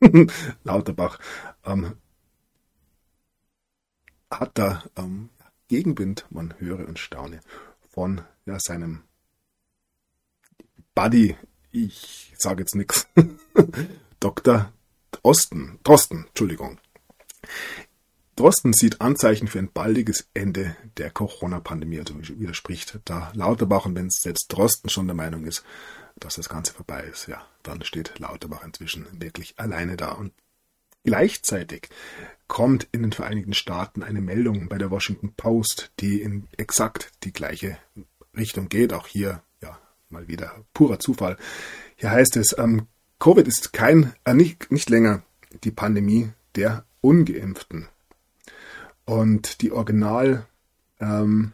Lauterbach ähm, hat da ähm, Gegenwind, man höre und staune, von ja, seinem Buddy, ich sage jetzt nichts, Dr. Osten, Drosten, Entschuldigung. Drosten sieht Anzeichen für ein baldiges Ende der Corona-Pandemie, also widerspricht da Lauterbach. Und wenn selbst Drosten schon der Meinung ist, dass das Ganze vorbei ist, ja, dann steht Lauterbach inzwischen wirklich alleine da. Und gleichzeitig kommt in den Vereinigten Staaten eine Meldung bei der Washington Post, die in exakt die gleiche Richtung geht. Auch hier, ja, mal wieder purer Zufall. Hier heißt es, ähm, Covid ist kein, äh, nicht, nicht länger die Pandemie der Ungeimpften. Und die Original ähm,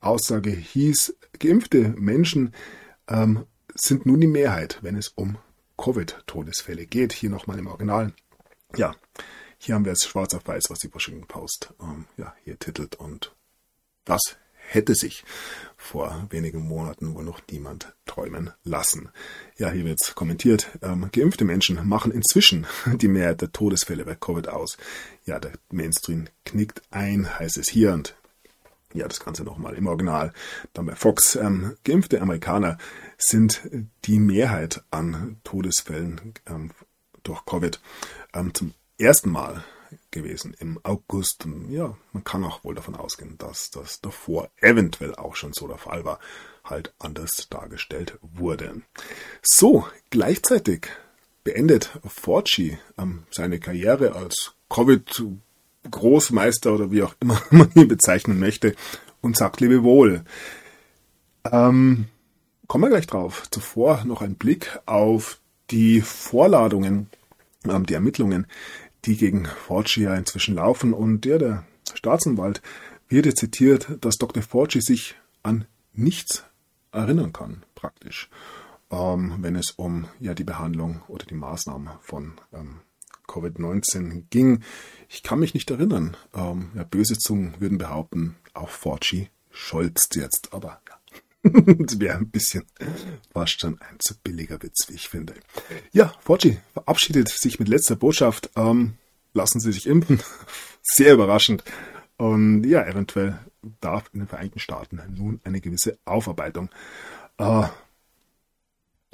Aussage hieß, geimpfte Menschen ähm, sind nun die Mehrheit, wenn es um Covid-Todesfälle geht. Hier nochmal im Original. Ja, hier haben wir es schwarz auf weiß, was die Washington Post ähm, ja, hier titelt. Und das hätte sich vor wenigen Monaten wohl noch niemand träumen lassen. Ja, hier wird kommentiert, ähm, geimpfte Menschen machen inzwischen die Mehrheit der Todesfälle bei Covid aus. Ja, der Mainstream knickt ein, heißt es hier und ja, das Ganze nochmal im Original. Dann bei Fox, ähm, geimpfte Amerikaner sind die Mehrheit an Todesfällen ähm, durch Covid. Ähm, zum ersten Mal gewesen im August. Und ja, man kann auch wohl davon ausgehen, dass das davor eventuell auch schon so der Fall war, halt anders dargestellt wurde. So, gleichzeitig beendet Forci ähm, seine Karriere als Covid-Großmeister oder wie auch immer man ihn bezeichnen möchte und sagt Lebewohl. Ähm, kommen wir gleich drauf. Zuvor noch ein Blick auf die Vorladungen, die Ermittlungen, die gegen Forci ja inzwischen laufen. Und der, der Staatsanwalt, wird zitiert, dass Dr. Forci sich an nichts erinnern kann, praktisch, ähm, wenn es um ja die Behandlung oder die Maßnahmen von ähm, Covid-19 ging. Ich kann mich nicht erinnern. Ähm, ja, böse Zungen würden behaupten, auch Forci scholzt jetzt, aber. Das wäre ein bisschen fast schon ein zu billiger Witz, wie ich finde. Ja, Forci verabschiedet sich mit letzter Botschaft. Ähm, lassen Sie sich impfen. Sehr überraschend. Und ja, eventuell darf in den Vereinigten Staaten nun eine gewisse Aufarbeitung äh,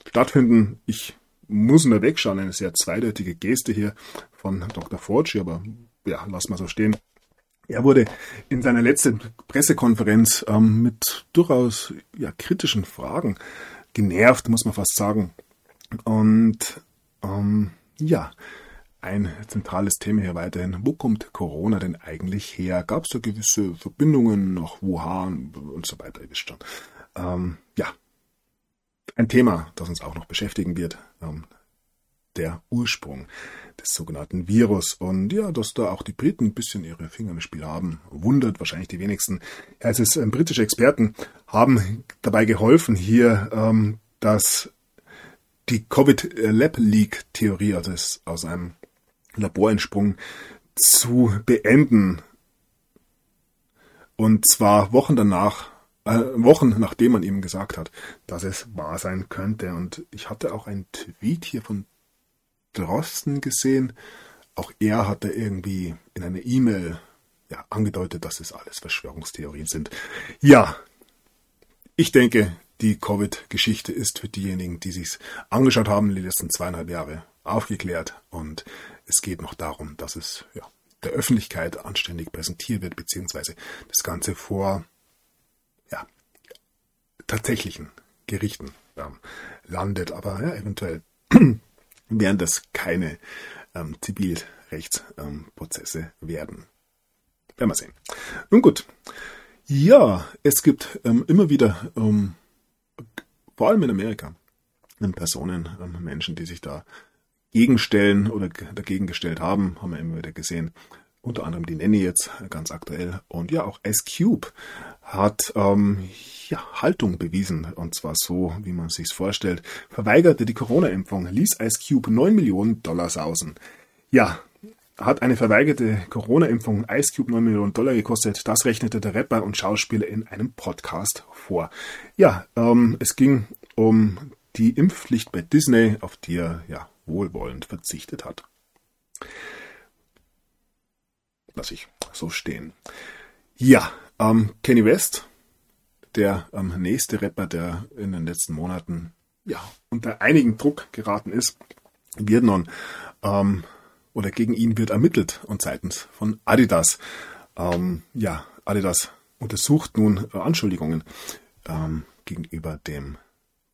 stattfinden. Ich muss nur wegschauen, eine sehr zweideutige Geste hier von Dr. Forci, aber ja, lass mal so stehen. Er wurde in seiner letzten Pressekonferenz ähm, mit durchaus ja, kritischen Fragen genervt, muss man fast sagen. Und ähm, ja, ein zentrales Thema hier weiterhin. Wo kommt Corona denn eigentlich her? Gab es da gewisse Verbindungen nach Wuhan und so weiter? Ihr wisst schon. Ähm, ja, ein Thema, das uns auch noch beschäftigen wird. Ähm, der Ursprung des sogenannten Virus. Und ja, dass da auch die Briten ein bisschen ihre Finger im Spiel haben, wundert wahrscheinlich die wenigsten. Es ist, ähm, britische Experten haben dabei geholfen, hier ähm, dass die Covid-Lab-Leak-Theorie, also aus einem Laborentsprung zu beenden. Und zwar Wochen danach, äh, Wochen nachdem man ihm gesagt hat, dass es wahr sein könnte. Und ich hatte auch einen Tweet hier von Drosten gesehen. Auch er hatte irgendwie in einer E-Mail ja, angedeutet, dass es alles Verschwörungstheorien sind. Ja, ich denke, die Covid-Geschichte ist für diejenigen, die sich angeschaut haben, die letzten zweieinhalb Jahre aufgeklärt und es geht noch darum, dass es ja, der Öffentlichkeit anständig präsentiert wird, beziehungsweise das Ganze vor ja, tatsächlichen Gerichten ähm, landet. Aber ja, eventuell werden das keine ähm, Zivilrechtsprozesse ähm, werden. Werden wir sehen. Nun gut. Ja, es gibt ähm, immer wieder, ähm, vor allem in Amerika, ähm, Personen, ähm, Menschen, die sich da gegenstellen oder dagegen gestellt haben, haben wir immer wieder gesehen. Unter anderem die Nanny jetzt ganz aktuell. Und ja, auch S-Cube hat ähm, ja, Haltung bewiesen. Und zwar so, wie man sich vorstellt. Verweigerte die Corona-Impfung, ließ Ice Cube 9 Millionen Dollar sausen. Ja, hat eine verweigerte Corona-Impfung Ice Cube 9 Millionen Dollar gekostet. Das rechnete der Rapper und Schauspieler in einem Podcast vor. Ja, ähm, es ging um die Impfpflicht bei Disney, auf die er ja wohlwollend verzichtet hat. Lass ich so stehen. Ja, ähm, Kenny West, der ähm, nächste Rapper, der in den letzten Monaten ja unter einigen Druck geraten ist, wird nun ähm, oder gegen ihn wird ermittelt und seitens von Adidas. Ähm, ja, Adidas untersucht nun Anschuldigungen ähm, gegenüber dem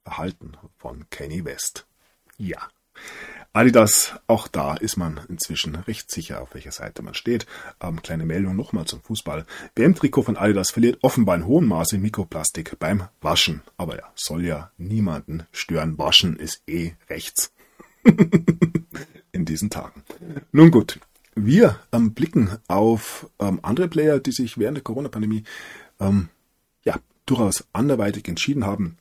Verhalten von Kanye West. Ja. Adidas, auch da ist man inzwischen recht sicher, auf welcher Seite man steht. Ähm, kleine Meldung nochmal zum Fußball. WM-Trikot von Adidas verliert offenbar in hohem Maße Mikroplastik beim Waschen. Aber ja, soll ja niemanden stören. Waschen ist eh rechts. in diesen Tagen. Nun gut, wir ähm, blicken auf ähm, andere Player, die sich während der Corona-Pandemie ähm, ja durchaus anderweitig entschieden haben,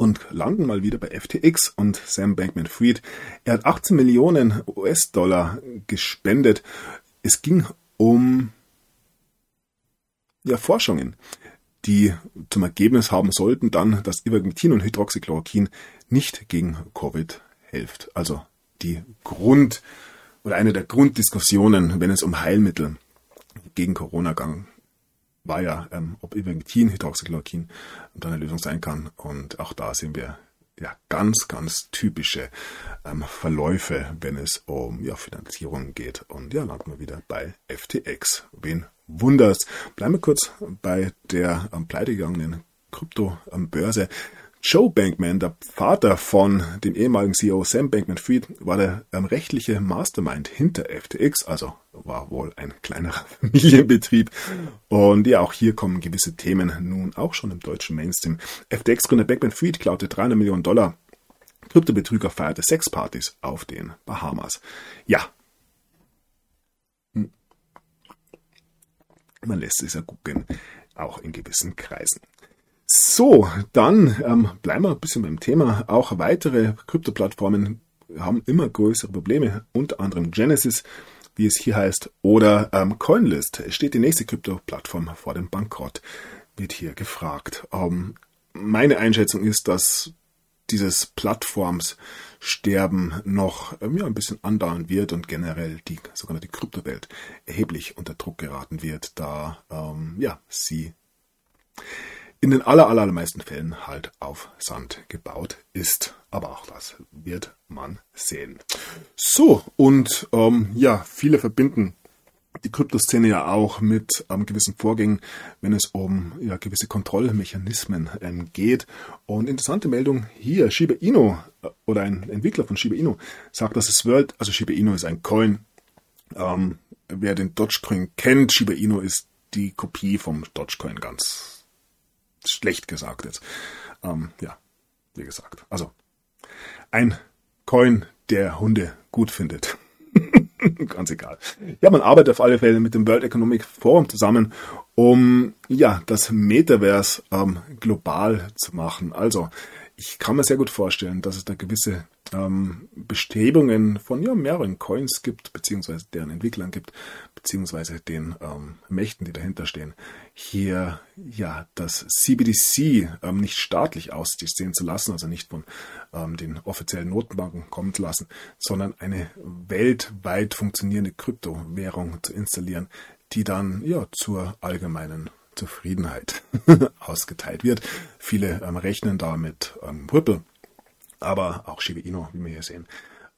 und landen mal wieder bei FTX und Sam Bankman-Fried. Er hat 18 Millionen US-Dollar gespendet. Es ging um ja, Forschungen, die zum Ergebnis haben sollten dann, dass Ivermectin und Hydroxychloroquin nicht gegen Covid hilft. Also die Grund oder eine der Grunddiskussionen, wenn es um Heilmittel gegen Corona war ja, ähm, ob Ivermectin, Hydroxychloroquin eine Lösung sein kann. Und auch da sehen wir ja ganz, ganz typische ähm, Verläufe, wenn es um ja, Finanzierung geht. Und ja, landen wir wieder bei FTX. Wen wunders? Bleiben wir kurz bei der ähm, pleitegegangenen Krypto-Börse. Joe Bankman, der Vater von dem ehemaligen CEO Sam Bankman-Fried, war der ähm, rechtliche Mastermind hinter FTX, also war wohl ein kleinerer Familienbetrieb. Und ja, auch hier kommen gewisse Themen nun auch schon im deutschen Mainstream. FTX-Gründer Bankman-Fried klaute 300 Millionen Dollar. Kryptobetrüger feierte Sexpartys auf den Bahamas. Ja. Hm. Man lässt es ja gucken, auch in gewissen Kreisen. So, dann ähm, bleiben wir ein bisschen beim Thema. Auch weitere Krypto-Plattformen haben immer größere Probleme, unter anderem Genesis, wie es hier heißt, oder ähm, Coinlist. Steht die nächste Krypto-Plattform vor dem Bankrott, wird hier gefragt. Ähm, meine Einschätzung ist, dass dieses Plattformssterben noch ähm, ja, ein bisschen andauern wird und generell die sogenannte Kryptowelt erheblich unter Druck geraten wird, da ähm, ja, sie in den aller, allermeisten Fällen halt auf Sand gebaut ist. Aber auch das wird man sehen. So, und ähm, ja, viele verbinden die Kryptoszene ja auch mit ähm, gewissen Vorgängen, wenn es um ja, gewisse Kontrollmechanismen ähm, geht. Und interessante Meldung hier, Shiba Inu äh, oder ein Entwickler von Shiba Inu sagt, dass es World, also Shiba Inu ist ein Coin. Ähm, wer den Dogecoin kennt, Shiba Inu ist die Kopie vom Dogecoin ganz schlecht gesagt jetzt. Ähm, ja, wie gesagt. Also ein Coin, der Hunde gut findet. Ganz egal. Ja, man arbeitet auf alle Fälle mit dem World Economic Forum zusammen, um ja das Metaverse ähm, global zu machen. Also ich kann mir sehr gut vorstellen, dass es da gewisse ähm, Bestrebungen von ja, mehreren Coins gibt, beziehungsweise deren Entwicklern gibt, beziehungsweise den ähm, Mächten, die dahinter stehen, hier ja das CBDC ähm, nicht staatlich aussehen zu lassen, also nicht von ähm, den offiziellen Notenbanken kommen zu lassen, sondern eine weltweit funktionierende Kryptowährung zu installieren, die dann ja zur allgemeinen Zufriedenheit ausgeteilt wird. Viele ähm, rechnen da mit ähm, Ripple, aber auch Shiba Inu, wie wir hier sehen,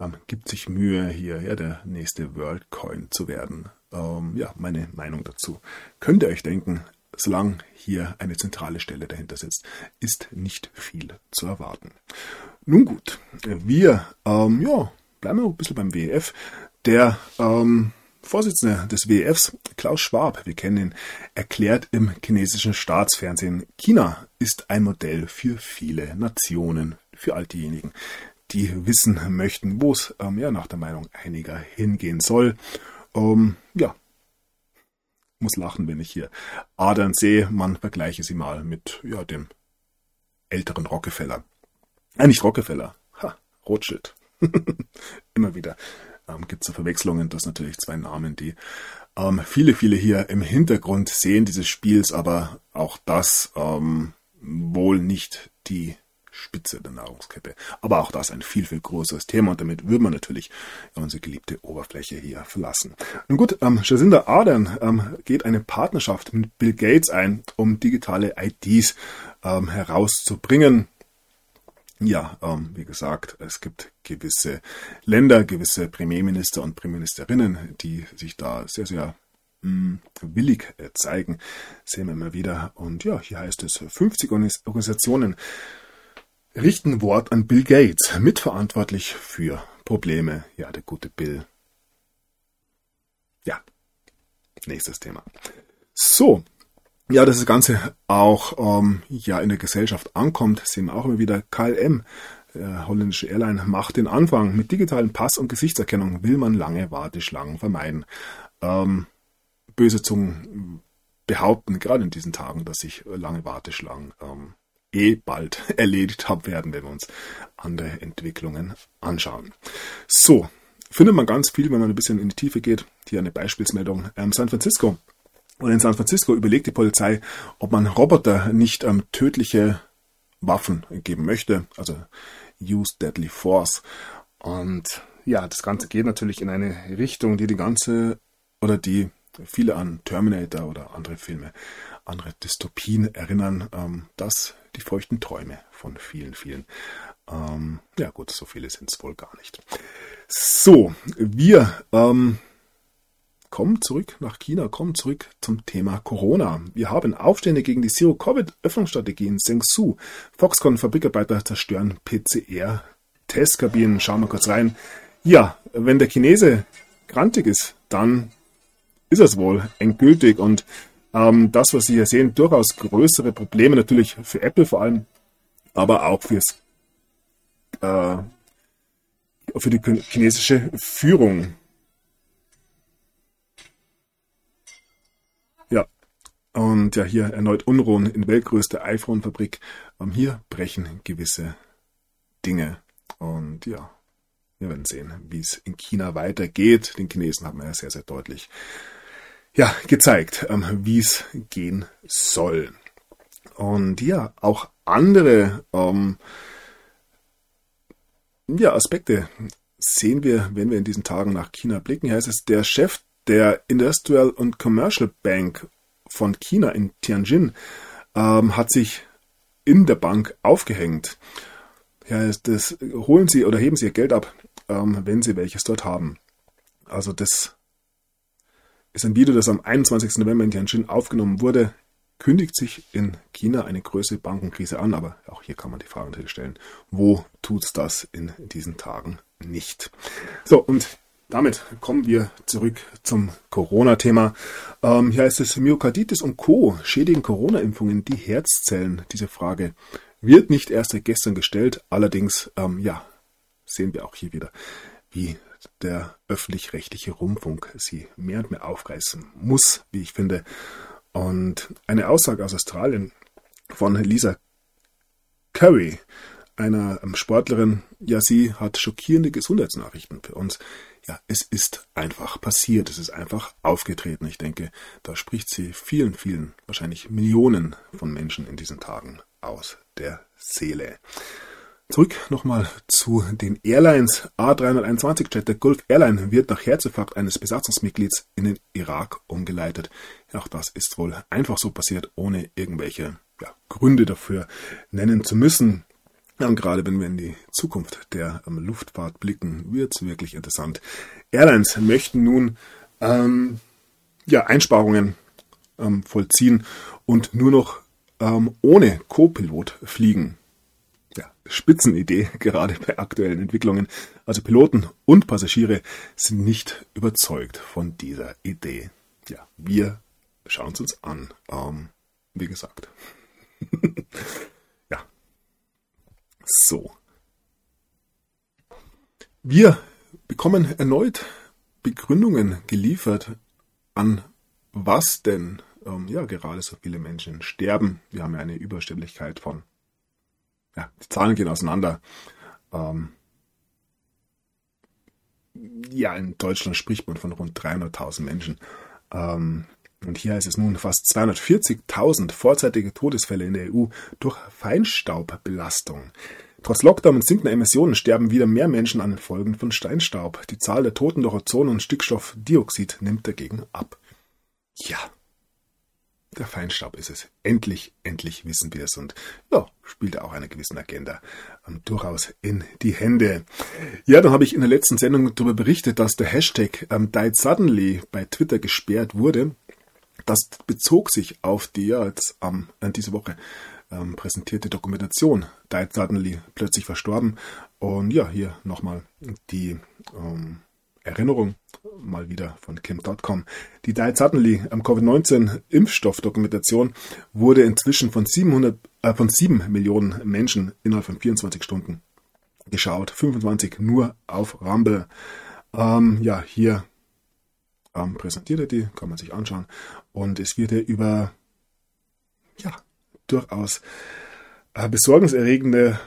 ähm, gibt sich Mühe, hier ja, der nächste Worldcoin zu werden. Ähm, ja, meine Meinung dazu. Könnt ihr euch denken, solange hier eine zentrale Stelle dahinter sitzt, ist nicht viel zu erwarten. Nun gut, wir ähm, ja, bleiben wir ein bisschen beim WEF. Der ähm, Vorsitzender des WEFs, Klaus Schwab, wir kennen ihn, erklärt im chinesischen Staatsfernsehen, China ist ein Modell für viele Nationen, für all diejenigen, die wissen möchten, wo es ähm, ja, nach der Meinung einiger hingehen soll. Ähm, ja, muss lachen, wenn ich hier Adern sehe. Man vergleiche sie mal mit ja, dem älteren Rockefeller. Äh, nicht Rockefeller, ha, Rothschild. Immer wieder ähm, gibt es da Verwechslungen. Das sind natürlich zwei Namen, die ähm, viele, viele hier im Hintergrund sehen dieses Spiels, aber auch das ähm, wohl nicht die Spitze der Nahrungskette. Aber auch das ein viel, viel größeres Thema und damit würde man natürlich unsere geliebte Oberfläche hier verlassen. Nun gut, ähm, Jacinda Ardern ähm, geht eine Partnerschaft mit Bill Gates ein, um digitale IDs ähm, herauszubringen. ja, ähm, wie gesagt, es gibt gewisse Länder, gewisse Premierminister und Premierministerinnen, die sich da sehr, sehr mm, willig äh, zeigen. Sehen wir immer wieder. Und ja, hier heißt es, 50 Organisationen richten Wort an Bill Gates, mitverantwortlich für Probleme. Ja, der gute Bill. Ja, nächstes Thema. So, ja, dass das Ganze auch ähm, ja in der Gesellschaft ankommt, sehen wir auch immer wieder. KLM, der holländische Airline, macht den Anfang. Mit digitalen Pass- und Gesichtserkennung will man lange Warteschlangen vermeiden. Ähm, böse Zungen behaupten, gerade in diesen Tagen, dass sich lange Warteschlangen ähm, eh bald erledigt haben werden, wenn wir uns andere Entwicklungen anschauen. So, findet man ganz viel, wenn man ein bisschen in die Tiefe geht. Hier eine Beispielsmeldung. Ähm, San Francisco und in San Francisco überlegt die Polizei, ob man Roboter nicht ähm, tödliche Waffen geben möchte, also Use Deadly Force. Und ja, das Ganze geht natürlich in eine Richtung, die die ganze oder die viele an Terminator oder andere Filme, andere Dystopien erinnern, ähm, dass die feuchten Träume von vielen, vielen. Ähm, ja gut, so viele sind es wohl gar nicht. So, wir ähm, kommen zurück nach China, kommen zurück zum Thema Corona. Wir haben Aufstände gegen die Zero-Covid-Öffnungsstrategie in Zhengzhou. Foxconn-Fabrikarbeiter zerstören PCR-Testkabinen. Schauen wir kurz rein. Ja, wenn der Chinese grantig ist, dann ist es wohl endgültig. Und ähm, das, was Sie hier sehen, durchaus größere Probleme natürlich für Apple vor allem, aber auch fürs, äh, für die chinesische Führung. Und ja, hier erneut Unruhen in weltgrößter iPhone-Fabrik. Ähm, hier brechen gewisse Dinge. Und ja, wir werden sehen, wie es in China weitergeht. Den Chinesen haben wir ja sehr, sehr deutlich ja, gezeigt, ähm, wie es gehen soll. Und ja, auch andere ähm, ja, Aspekte sehen wir, wenn wir in diesen Tagen nach China blicken. Hier heißt es, der Chef der Industrial und Commercial Bank von China in Tianjin ähm, hat sich in der Bank aufgehängt. Ja, das holen Sie oder heben Sie Ihr Geld ab, ähm, wenn Sie welches dort haben. Also das ist ein Video, das am 21. November in Tianjin aufgenommen wurde. Kündigt sich in China eine größere Bankenkrise an, aber auch hier kann man die Frage natürlich stellen, wo tut's das in diesen Tagen nicht? So, und damit kommen wir zurück zum Corona-Thema. Ähm, hier heißt es, Myokarditis und Co. schädigen Corona-Impfungen die Herzzellen. Diese Frage wird nicht erst seit gestern gestellt. Allerdings, ähm, ja, sehen wir auch hier wieder, wie der öffentlich-rechtliche Rundfunk sie mehr und mehr aufreißen muss, wie ich finde. Und eine Aussage aus Australien von Lisa Curry, einer ähm, Sportlerin, ja, sie hat schockierende Gesundheitsnachrichten für uns ja, es ist einfach passiert, es ist einfach aufgetreten. Ich denke, da spricht sie vielen, vielen, wahrscheinlich Millionen von Menschen in diesen Tagen aus der Seele. Zurück nochmal zu den Airlines. A321-Jet der Gulf Airline wird nach Herzinfarkt eines Besatzungsmitglieds in den Irak umgeleitet. Auch das ist wohl einfach so passiert, ohne irgendwelche ja, Gründe dafür nennen zu müssen. Und gerade wenn wir in die Zukunft der ähm, Luftfahrt blicken, wird es wirklich interessant. Airlines möchten nun ähm, ja, Einsparungen ähm, vollziehen und nur noch ähm, ohne Co-Pilot fliegen. Ja, Spitzenidee, gerade bei aktuellen Entwicklungen. Also Piloten und Passagiere sind nicht überzeugt von dieser Idee. Ja, wir schauen es uns an. Ähm, wie gesagt. So. Wir bekommen erneut Begründungen geliefert, an was denn ähm, ja gerade so viele Menschen sterben. Wir haben ja eine Übersterblichkeit von, ja, die Zahlen gehen auseinander. Ähm, ja, in Deutschland spricht man von rund 300.000 Menschen. Ähm, und hier heißt es nun fast 240.000 vorzeitige Todesfälle in der EU durch Feinstaubbelastung. Trotz Lockdown und sinkender Emissionen sterben wieder mehr Menschen an den Folgen von Steinstaub. Die Zahl der Toten durch Ozon und Stickstoffdioxid nimmt dagegen ab. Ja. Der Feinstaub ist es. Endlich, endlich wissen wir es und ja, spielt auch einer gewissen Agenda ähm, durchaus in die Hände. Ja, dann habe ich in der letzten Sendung darüber berichtet, dass der Hashtag ähm, Died Suddenly bei Twitter gesperrt wurde. Das bezog sich auf die ja jetzt ähm, diese Woche ähm, präsentierte Dokumentation Died Suddenly plötzlich verstorben. Und ja, hier nochmal die ähm, Erinnerung mal wieder von Kim.com. Die Died Suddenly am Covid-19-Impfstoffdokumentation wurde inzwischen von 700, äh, von 7 Millionen Menschen innerhalb von 24 Stunden geschaut. 25 nur auf Rumble. Ähm, ja, hier ähm, präsentiert er die, kann man sich anschauen. Und es wird ja über, ja, durchaus äh, besorgniserregende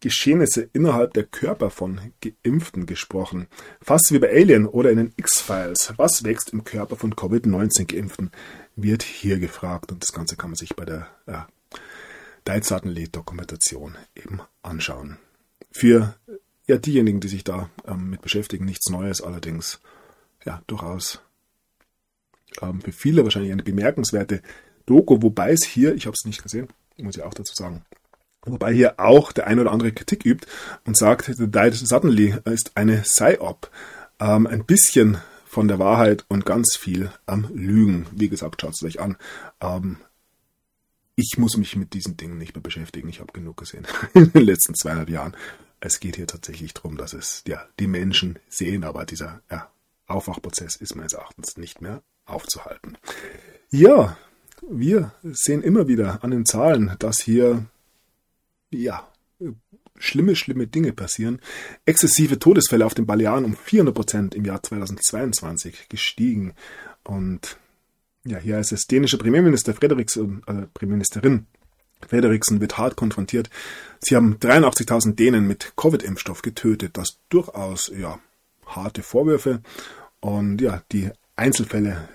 Geschehnisse innerhalb der Körper von Geimpften gesprochen. Fast wie bei Alien oder in den X-Files. Was wächst im Körper von Covid-19-Geimpften, wird hier gefragt. Und das Ganze kann man sich bei der ja, Deizartenlied-Dokumentation eben anschauen. Für ja, diejenigen, die sich da ähm, mit beschäftigen, nichts Neues, allerdings ja durchaus ähm, für viele wahrscheinlich eine bemerkenswerte Doku, wobei es hier, ich habe es nicht gesehen, muss ich auch dazu sagen, Wobei hier auch der ein oder andere Kritik übt und sagt, The Died Suddenly ist eine Psy-Op. Ähm, ein bisschen von der Wahrheit und ganz viel am Lügen. Wie gesagt, schaut es euch an. Ähm, ich muss mich mit diesen Dingen nicht mehr beschäftigen. Ich habe genug gesehen in den letzten zweieinhalb Jahren. Es geht hier tatsächlich darum, dass es ja die Menschen sehen, aber dieser ja, Aufwachprozess ist meines Erachtens nicht mehr aufzuhalten. Ja, wir sehen immer wieder an den Zahlen, dass hier ja, schlimme, schlimme Dinge passieren. Exzessive Todesfälle auf den Balearen um 400 Prozent im Jahr 2022 gestiegen. Und ja, hier ist es dänische Premierminister Frederiksen, äh, Premierministerin Frederiksen wird hart konfrontiert. Sie haben 83.000 Dänen mit Covid-Impfstoff getötet. Das durchaus, ja, harte Vorwürfe. Und ja, die Einzelfälle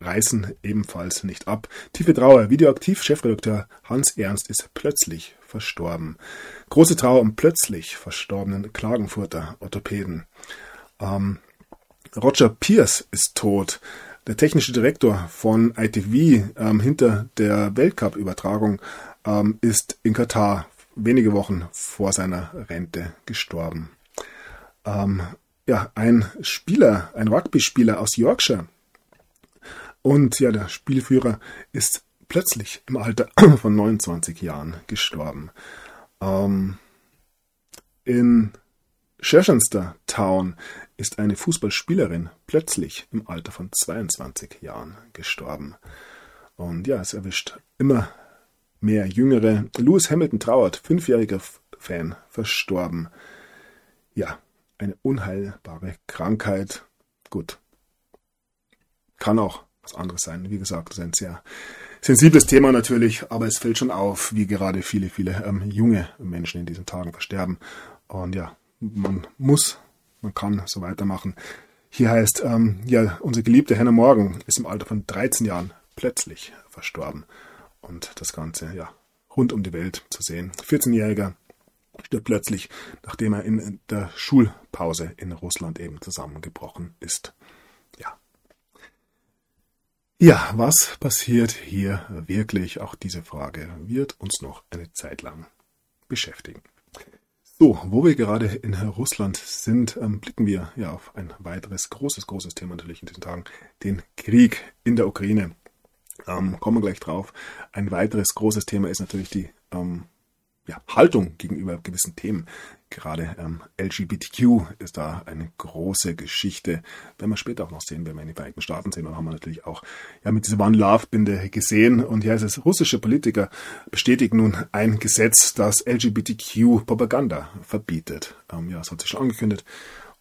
reißen ebenfalls nicht ab. Tiefe Trauer. Videoaktiv-Chefredakteur Hans Ernst ist plötzlich verstorben. Große Trauer um plötzlich verstorbenen Klagenfurter Orthopäden. Ähm, Roger Pierce ist tot. Der technische Direktor von ITV ähm, hinter der Weltcup-Übertragung ähm, ist in Katar wenige Wochen vor seiner Rente gestorben. Ähm, ja, ein Spieler, ein Rugby-Spieler aus Yorkshire, und ja, der Spielführer ist plötzlich im Alter von 29 Jahren gestorben. Ähm, in Sherchenster Town ist eine Fußballspielerin plötzlich im Alter von 22 Jahren gestorben. Und ja, es erwischt immer mehr Jüngere. Lewis Hamilton trauert, fünfjähriger Fan, verstorben. Ja, eine unheilbare Krankheit. Gut. Kann auch was anderes sein. Wie gesagt, das ist ein sehr sensibles Thema natürlich, aber es fällt schon auf, wie gerade viele, viele ähm, junge Menschen in diesen Tagen versterben. Und ja, man muss, man kann so weitermachen. Hier heißt, ähm, ja, unsere geliebte Hannah Morgan ist im Alter von 13 Jahren plötzlich verstorben. Und das Ganze, ja, rund um die Welt zu sehen. 14-Jähriger stirbt plötzlich, nachdem er in der Schulpause in Russland eben zusammengebrochen ist. Ja, was passiert hier wirklich? Auch diese Frage wird uns noch eine Zeit lang beschäftigen. So, wo wir gerade in Russland sind, ähm, blicken wir ja auf ein weiteres großes, großes Thema natürlich in diesen Tagen, den Krieg in der Ukraine. Ähm, kommen wir gleich drauf. Ein weiteres großes Thema ist natürlich die ähm, ja, Haltung gegenüber gewissen Themen. Gerade ähm, LGBTQ ist da eine große Geschichte. Wenn wir später auch noch sehen, wenn wir in den Vereinigten Staaten sehen, dann haben wir natürlich auch ja, mit dieser One Love Binde gesehen. Und hier ist es, russische Politiker bestätigen nun ein Gesetz, das LGBTQ Propaganda verbietet. Ähm, ja, das hat sich schon angekündigt.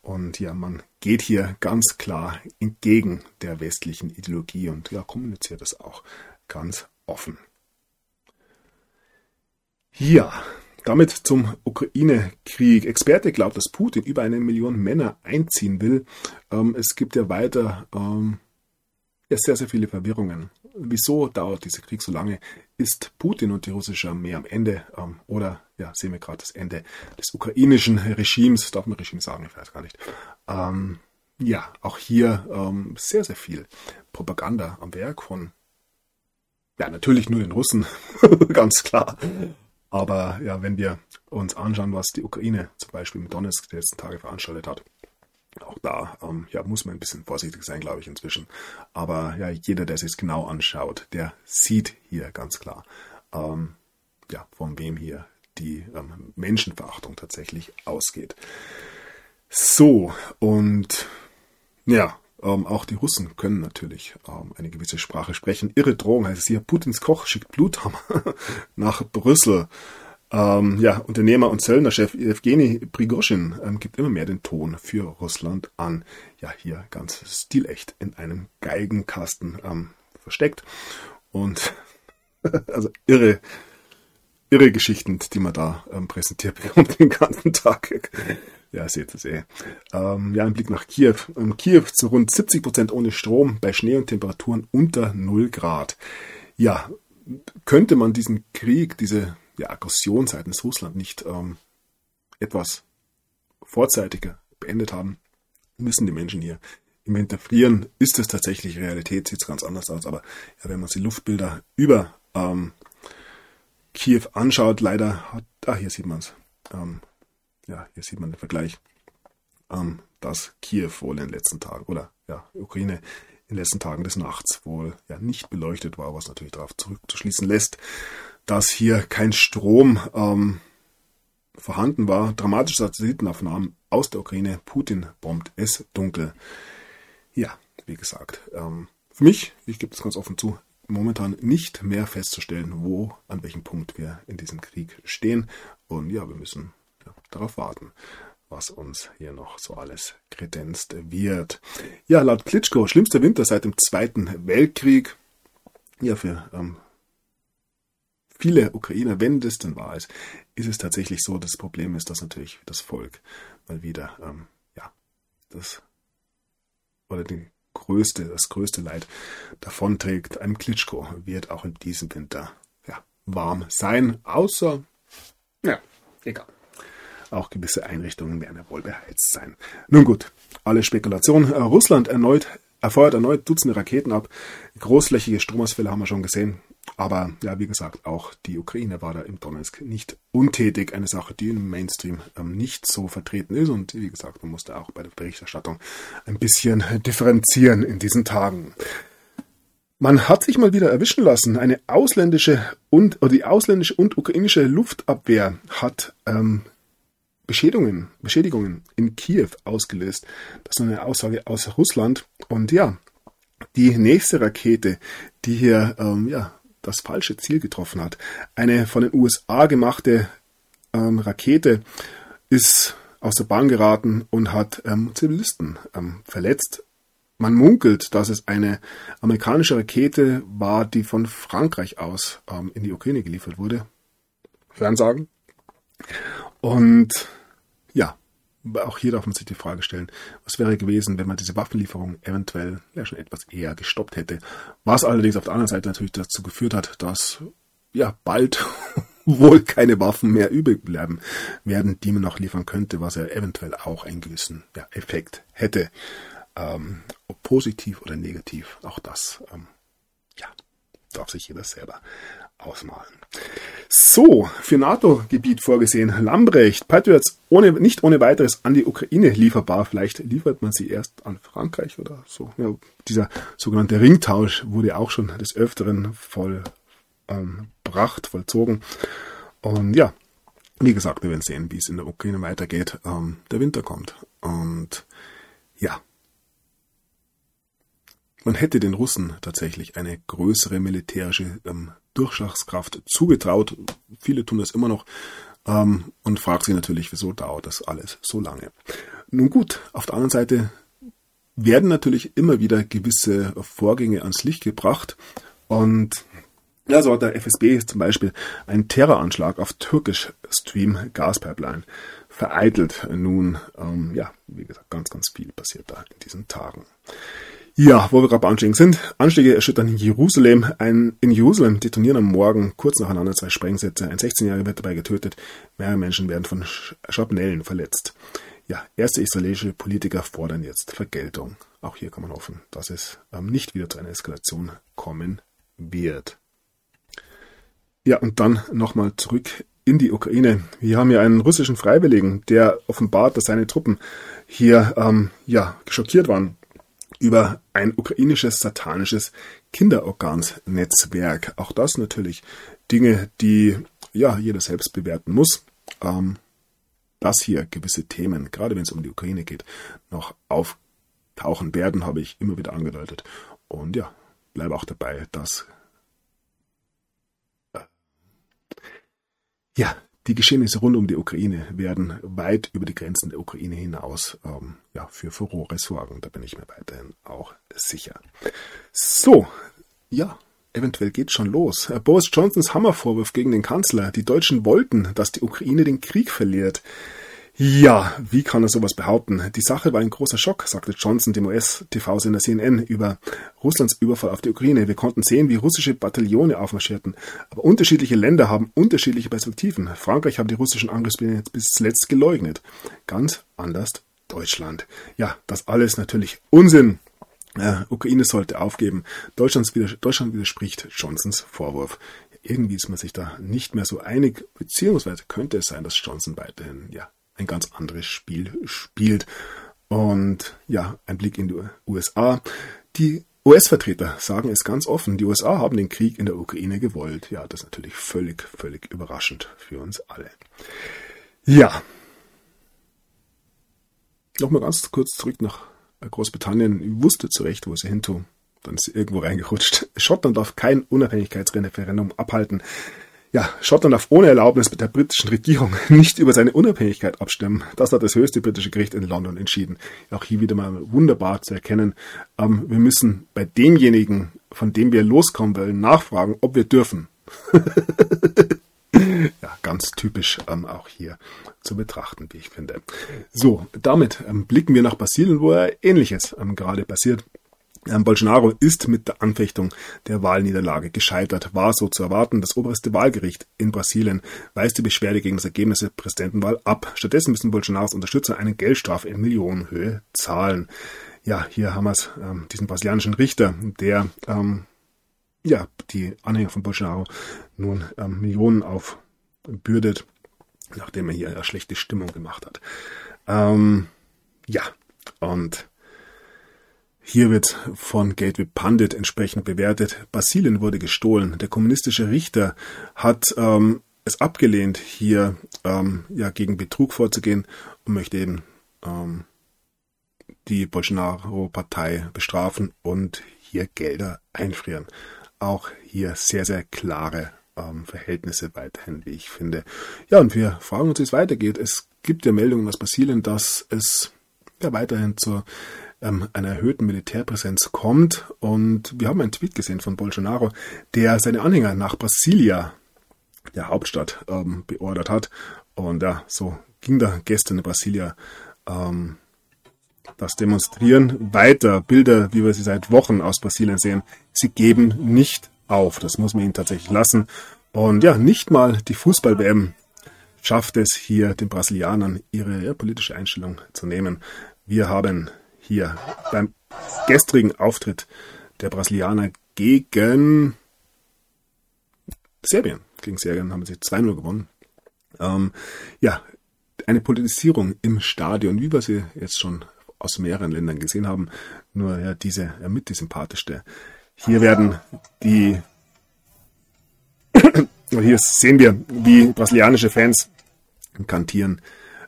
Und ja, man geht hier ganz klar entgegen der westlichen Ideologie und ja, kommuniziert das auch ganz offen. Ja, damit zum Ukraine-Krieg. Experte glaubt, dass Putin über eine Million Männer einziehen will. Ähm, es gibt ja weiter ähm, ja, sehr, sehr viele Verwirrungen. Wieso dauert dieser Krieg so lange? Ist Putin und die russische Armee am Ende? Ähm, oder ja, sehen wir gerade das Ende des ukrainischen Regimes? Darf man Regime sagen? Ich weiß gar nicht. Ja, auch hier sehr, sehr viel Propaganda am Werk von ja, natürlich nur den Russen, ganz klar. Aber ja, wenn wir uns anschauen, was die Ukraine zum Beispiel mit Donetsk die letzten Tage veranstaltet hat, auch da ähm, ja, muss man ein bisschen vorsichtig sein, glaube ich, inzwischen. Aber ja, jeder, der sich genau anschaut, der sieht hier ganz klar, ähm, ja, von wem hier die ähm, Menschenverachtung tatsächlich ausgeht. So, und ja, ähm, auch die Russen können natürlich ähm, eine gewisse Sprache sprechen. Irre Drohung heißt es hier. Putins Koch schickt Bluthammer nach Brüssel. Ähm, ja, Unternehmer und Zöllnerchef Evgeny Prigoschin ähm, gibt immer mehr den Ton für Russland an. Ja, hier ganz stilecht in einem Geigenkasten ähm, versteckt. Und also irre, irre Geschichten, die man da ähm, präsentiert bekommt den ganzen Tag. Ja, seht es eh. Ähm, ja, ein Blick nach Kiew. Ähm, Kiew zu rund 70 Prozent ohne Strom, bei Schnee und Temperaturen unter 0 Grad. Ja, könnte man diesen Krieg, diese ja, Aggression seitens Russland nicht ähm, etwas vorzeitiger beendet haben, müssen die Menschen hier im Winter frieren. Ist es tatsächlich Realität, sieht es ganz anders aus. Aber ja, wenn man sich Luftbilder über ähm, Kiew anschaut, leider hat, ah, hier sieht man es. Ähm, ja, hier sieht man den Vergleich, ähm, dass Kiew wohl in den letzten Tagen oder ja, Ukraine in den letzten Tagen des Nachts wohl ja nicht beleuchtet war, was natürlich darauf zurückzuschließen lässt, dass hier kein Strom ähm, vorhanden war. Dramatische Satellitenaufnahmen aus der Ukraine. Putin bombt es dunkel. Ja, wie gesagt, ähm, für mich, ich gebe es ganz offen zu, momentan nicht mehr festzustellen, wo, an welchem Punkt wir in diesem Krieg stehen. Und ja, wir müssen darauf warten, was uns hier noch so alles kredenzt wird. Ja, laut Klitschko, schlimmster Winter seit dem Zweiten Weltkrieg. Ja, für ähm, viele Ukrainer, wenn das denn wahr ist, ist es tatsächlich so, das Problem ist, dass natürlich das Volk mal wieder, ähm, ja, das, oder die größte, das größte Leid davonträgt. Ein Klitschko wird auch in diesem Winter, ja, warm sein, außer, ja, egal. Auch gewisse Einrichtungen werden ja wohl beheizt sein. Nun gut, alle Spekulationen. Äh, Russland erneut, erfeuert erneut Dutzende Raketen ab. Großflächige Stromausfälle haben wir schon gesehen. Aber ja, wie gesagt, auch die Ukraine war da im Donetsk nicht untätig. Eine Sache, die im Mainstream ähm, nicht so vertreten ist. Und wie gesagt, man musste auch bei der Berichterstattung ein bisschen differenzieren in diesen Tagen. Man hat sich mal wieder erwischen lassen. Eine ausländische und oder die ausländische und ukrainische Luftabwehr hat ähm, Beschädigungen, Beschädigungen in Kiew ausgelöst. Das ist eine Aussage aus Russland. Und ja, die nächste Rakete, die hier ähm, ja, das falsche Ziel getroffen hat, eine von den USA gemachte ähm, Rakete, ist aus der Bahn geraten und hat ähm, Zivilisten ähm, verletzt. Man munkelt, dass es eine amerikanische Rakete war, die von Frankreich aus ähm, in die Ukraine geliefert wurde. Fernsagen. Und ja, auch hier darf man sich die Frage stellen, was wäre gewesen, wenn man diese Waffenlieferung eventuell ja schon etwas eher gestoppt hätte. Was allerdings auf der anderen Seite natürlich dazu geführt hat, dass ja bald wohl keine Waffen mehr übrig bleiben werden, die man noch liefern könnte, was ja eventuell auch einen gewissen ja, Effekt hätte. Ähm, ob positiv oder negativ, auch das ähm, ja, darf sich jeder selber ausmalen. So, für NATO-Gebiet vorgesehen. Lambrecht, Patriots ohne, nicht ohne weiteres an die Ukraine lieferbar. Vielleicht liefert man sie erst an Frankreich oder so. Ja, dieser sogenannte Ringtausch wurde auch schon des Öfteren vollbracht, ähm, vollzogen. Und ja, wie gesagt, wir werden sehen, wie es in der Ukraine weitergeht. Ähm, der Winter kommt. Und ja, man hätte den Russen tatsächlich eine größere militärische ähm, Durchschlagskraft zugetraut. Viele tun das immer noch ähm, und fragt sich natürlich, wieso dauert das alles so lange. Nun gut, auf der anderen Seite werden natürlich immer wieder gewisse Vorgänge ans Licht gebracht und ja, so hat der FSB zum Beispiel einen Terroranschlag auf Türkisch Stream Gaspipeline vereitelt. Nun, ähm, ja, wie gesagt, ganz, ganz viel passiert da in diesen Tagen. Ja, wo wir gerade bei Anschlägen sind. Anschläge erschüttern in Jerusalem. Ein, in Jerusalem detonieren am Morgen kurz nacheinander zwei Sprengsätze. Ein 16-Jähriger wird dabei getötet. Mehrere Menschen werden von Schrapnellen verletzt. Ja, erste israelische Politiker fordern jetzt Vergeltung. Auch hier kann man hoffen, dass es ähm, nicht wieder zu einer Eskalation kommen wird. Ja, und dann nochmal zurück in die Ukraine. Wir haben ja einen russischen Freiwilligen, der offenbart, dass seine Truppen hier ähm, ja schockiert waren über ein ukrainisches satanisches Kinderorgansnetzwerk. Auch das natürlich Dinge, die ja jeder selbst bewerten muss. Ähm, dass hier gewisse Themen, gerade wenn es um die Ukraine geht, noch auftauchen werden, habe ich immer wieder angedeutet. Und ja, bleibe auch dabei, dass äh, ja, die Geschehnisse rund um die Ukraine werden weit über die Grenzen der Ukraine hinaus ähm, ja, für Furore sorgen. Da bin ich mir weiterhin auch sicher. So, ja, eventuell geht schon los. Boris Johnsons Hammervorwurf gegen den Kanzler. Die Deutschen wollten, dass die Ukraine den Krieg verliert. Ja, wie kann er sowas behaupten? Die Sache war ein großer Schock, sagte Johnson dem US-TV-Sender CNN über Russlands Überfall auf die Ukraine. Wir konnten sehen, wie russische Bataillone aufmarschierten. Aber unterschiedliche Länder haben unterschiedliche Perspektiven. Frankreich hat die russischen Angriffspläne bis zuletzt geleugnet. Ganz anders Deutschland. Ja, das alles natürlich Unsinn. Äh, Ukraine sollte aufgeben. Deutschland widerspricht Johnsons Vorwurf irgendwie ist man sich da nicht mehr so einig, beziehungsweise könnte es sein, dass Johnson weiterhin ja ein ganz anderes Spiel spielt. Und ja, ein Blick in die USA. Die US-Vertreter sagen es ganz offen, die USA haben den Krieg in der Ukraine gewollt. Ja, das ist natürlich völlig, völlig überraschend für uns alle. Ja. Nochmal ganz kurz zurück nach Großbritannien. Ich wusste zu Recht, wo sie hin tun. Dann ist sie irgendwo reingerutscht. Schottland darf kein Unabhängigkeitsreferendum abhalten. Ja, Schottland darf ohne Erlaubnis der britischen Regierung nicht über seine Unabhängigkeit abstimmen. Das hat das höchste britische Gericht in London entschieden. Auch hier wieder mal wunderbar zu erkennen. Ähm, wir müssen bei demjenigen, von dem wir loskommen wollen, nachfragen, ob wir dürfen. ja, ganz typisch ähm, auch hier zu betrachten, wie ich finde. So, damit ähm, blicken wir nach Brasilien, wo er Ähnliches ähm, gerade passiert. Bolsonaro ist mit der Anfechtung der Wahlniederlage gescheitert, war so zu erwarten. Das oberste Wahlgericht in Brasilien weist die Beschwerde gegen das Ergebnis der Präsidentenwahl ab. Stattdessen müssen Bolsonaros Unterstützer eine Geldstrafe in Millionenhöhe zahlen. Ja, hier haben wir es, ähm, diesen brasilianischen Richter, der ähm, ja, die Anhänger von Bolsonaro nun ähm, Millionen aufbürdet, nachdem er hier eine schlechte Stimmung gemacht hat. Ähm, ja, und hier wird von Gateway Pundit entsprechend bewertet. Brasilien wurde gestohlen. Der kommunistische Richter hat ähm, es abgelehnt, hier ähm, ja gegen Betrug vorzugehen und möchte eben ähm, die Bolsonaro-Partei bestrafen und hier Gelder einfrieren. Auch hier sehr, sehr klare ähm, Verhältnisse weiterhin, wie ich finde. Ja, und wir fragen uns, wie es weitergeht. Es gibt ja Meldungen aus Brasilien, dass es ja weiterhin zur ähm, einer erhöhten Militärpräsenz kommt. Und wir haben einen Tweet gesehen von Bolsonaro, der seine Anhänger nach Brasilia, der Hauptstadt, ähm, beordert hat. Und ja, so ging da gestern in Brasilia ähm, das Demonstrieren weiter. Bilder, wie wir sie seit Wochen aus Brasilien sehen, sie geben nicht auf. Das muss man ihnen tatsächlich lassen. Und ja, nicht mal die Fußball-WM schafft es hier den Brasilianern ihre politische Einstellung zu nehmen. Wir haben hier beim gestrigen Auftritt der Brasilianer gegen Serbien. Gegen Serbien haben sie 2-0 gewonnen. Ähm, ja, eine Politisierung im Stadion, wie wir sie jetzt schon aus mehreren Ländern gesehen haben. Nur ja, diese ja, mit die sympathischste. Hier werden die hier sehen wir, wie brasilianische Fans kantieren.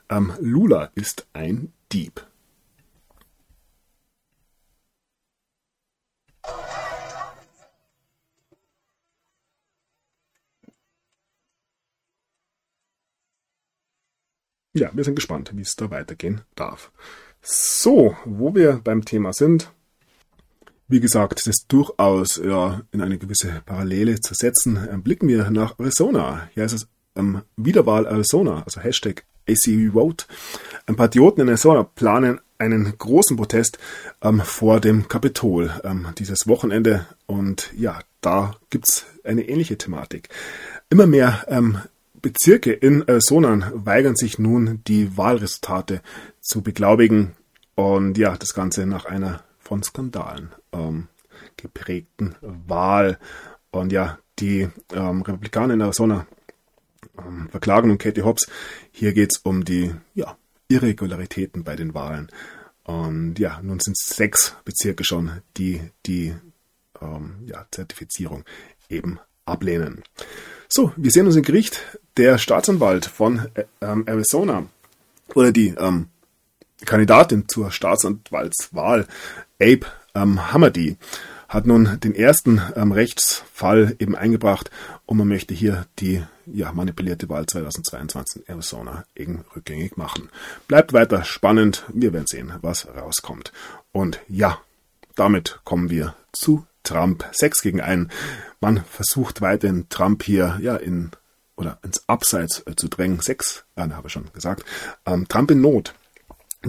Ähm, Lula ist ein Dieb. Ja, wir sind gespannt, wie es da weitergehen darf. So, wo wir beim Thema sind, wie gesagt, es ist durchaus ja, in eine gewisse Parallele zu setzen. Ähm, blicken wir nach Arizona. Hier ist es ähm, Wiederwahl Arizona, also Hashtag ACU Vote. Ein Patrioten in Arizona planen einen großen Protest ähm, vor dem Kapitol ähm, dieses Wochenende. Und ja, da gibt's eine ähnliche Thematik. Immer mehr ähm, Bezirke in Arizona weigern sich nun, die Wahlresultate zu beglaubigen. Und ja, das Ganze nach einer von Skandalen ähm, geprägten Wahl. Und ja, die ähm, Republikaner in Arizona ähm, verklagen und Katie Hobbs. Hier geht's um die ja, Irregularitäten bei den Wahlen. Und ja, nun sind es sechs Bezirke schon, die die ähm, ja, Zertifizierung eben ablehnen. So, wir sehen uns im Gericht. Der Staatsanwalt von äh, ähm, Arizona oder die ähm, Kandidatin zur Staatsanwaltswahl, Abe ähm, Hamadi, hat nun den ersten ähm, Rechtsfall eben eingebracht und man möchte hier die ja, manipulierte Wahl 2022 in Arizona eben rückgängig machen. Bleibt weiter spannend. Wir werden sehen, was rauskommt. Und ja, damit kommen wir zu Trump. 6 gegen 1. Man versucht weiterhin Trump hier ja in oder ins Abseits äh, zu drängen. 6, äh, habe ich schon gesagt. Ähm, Trump in Not.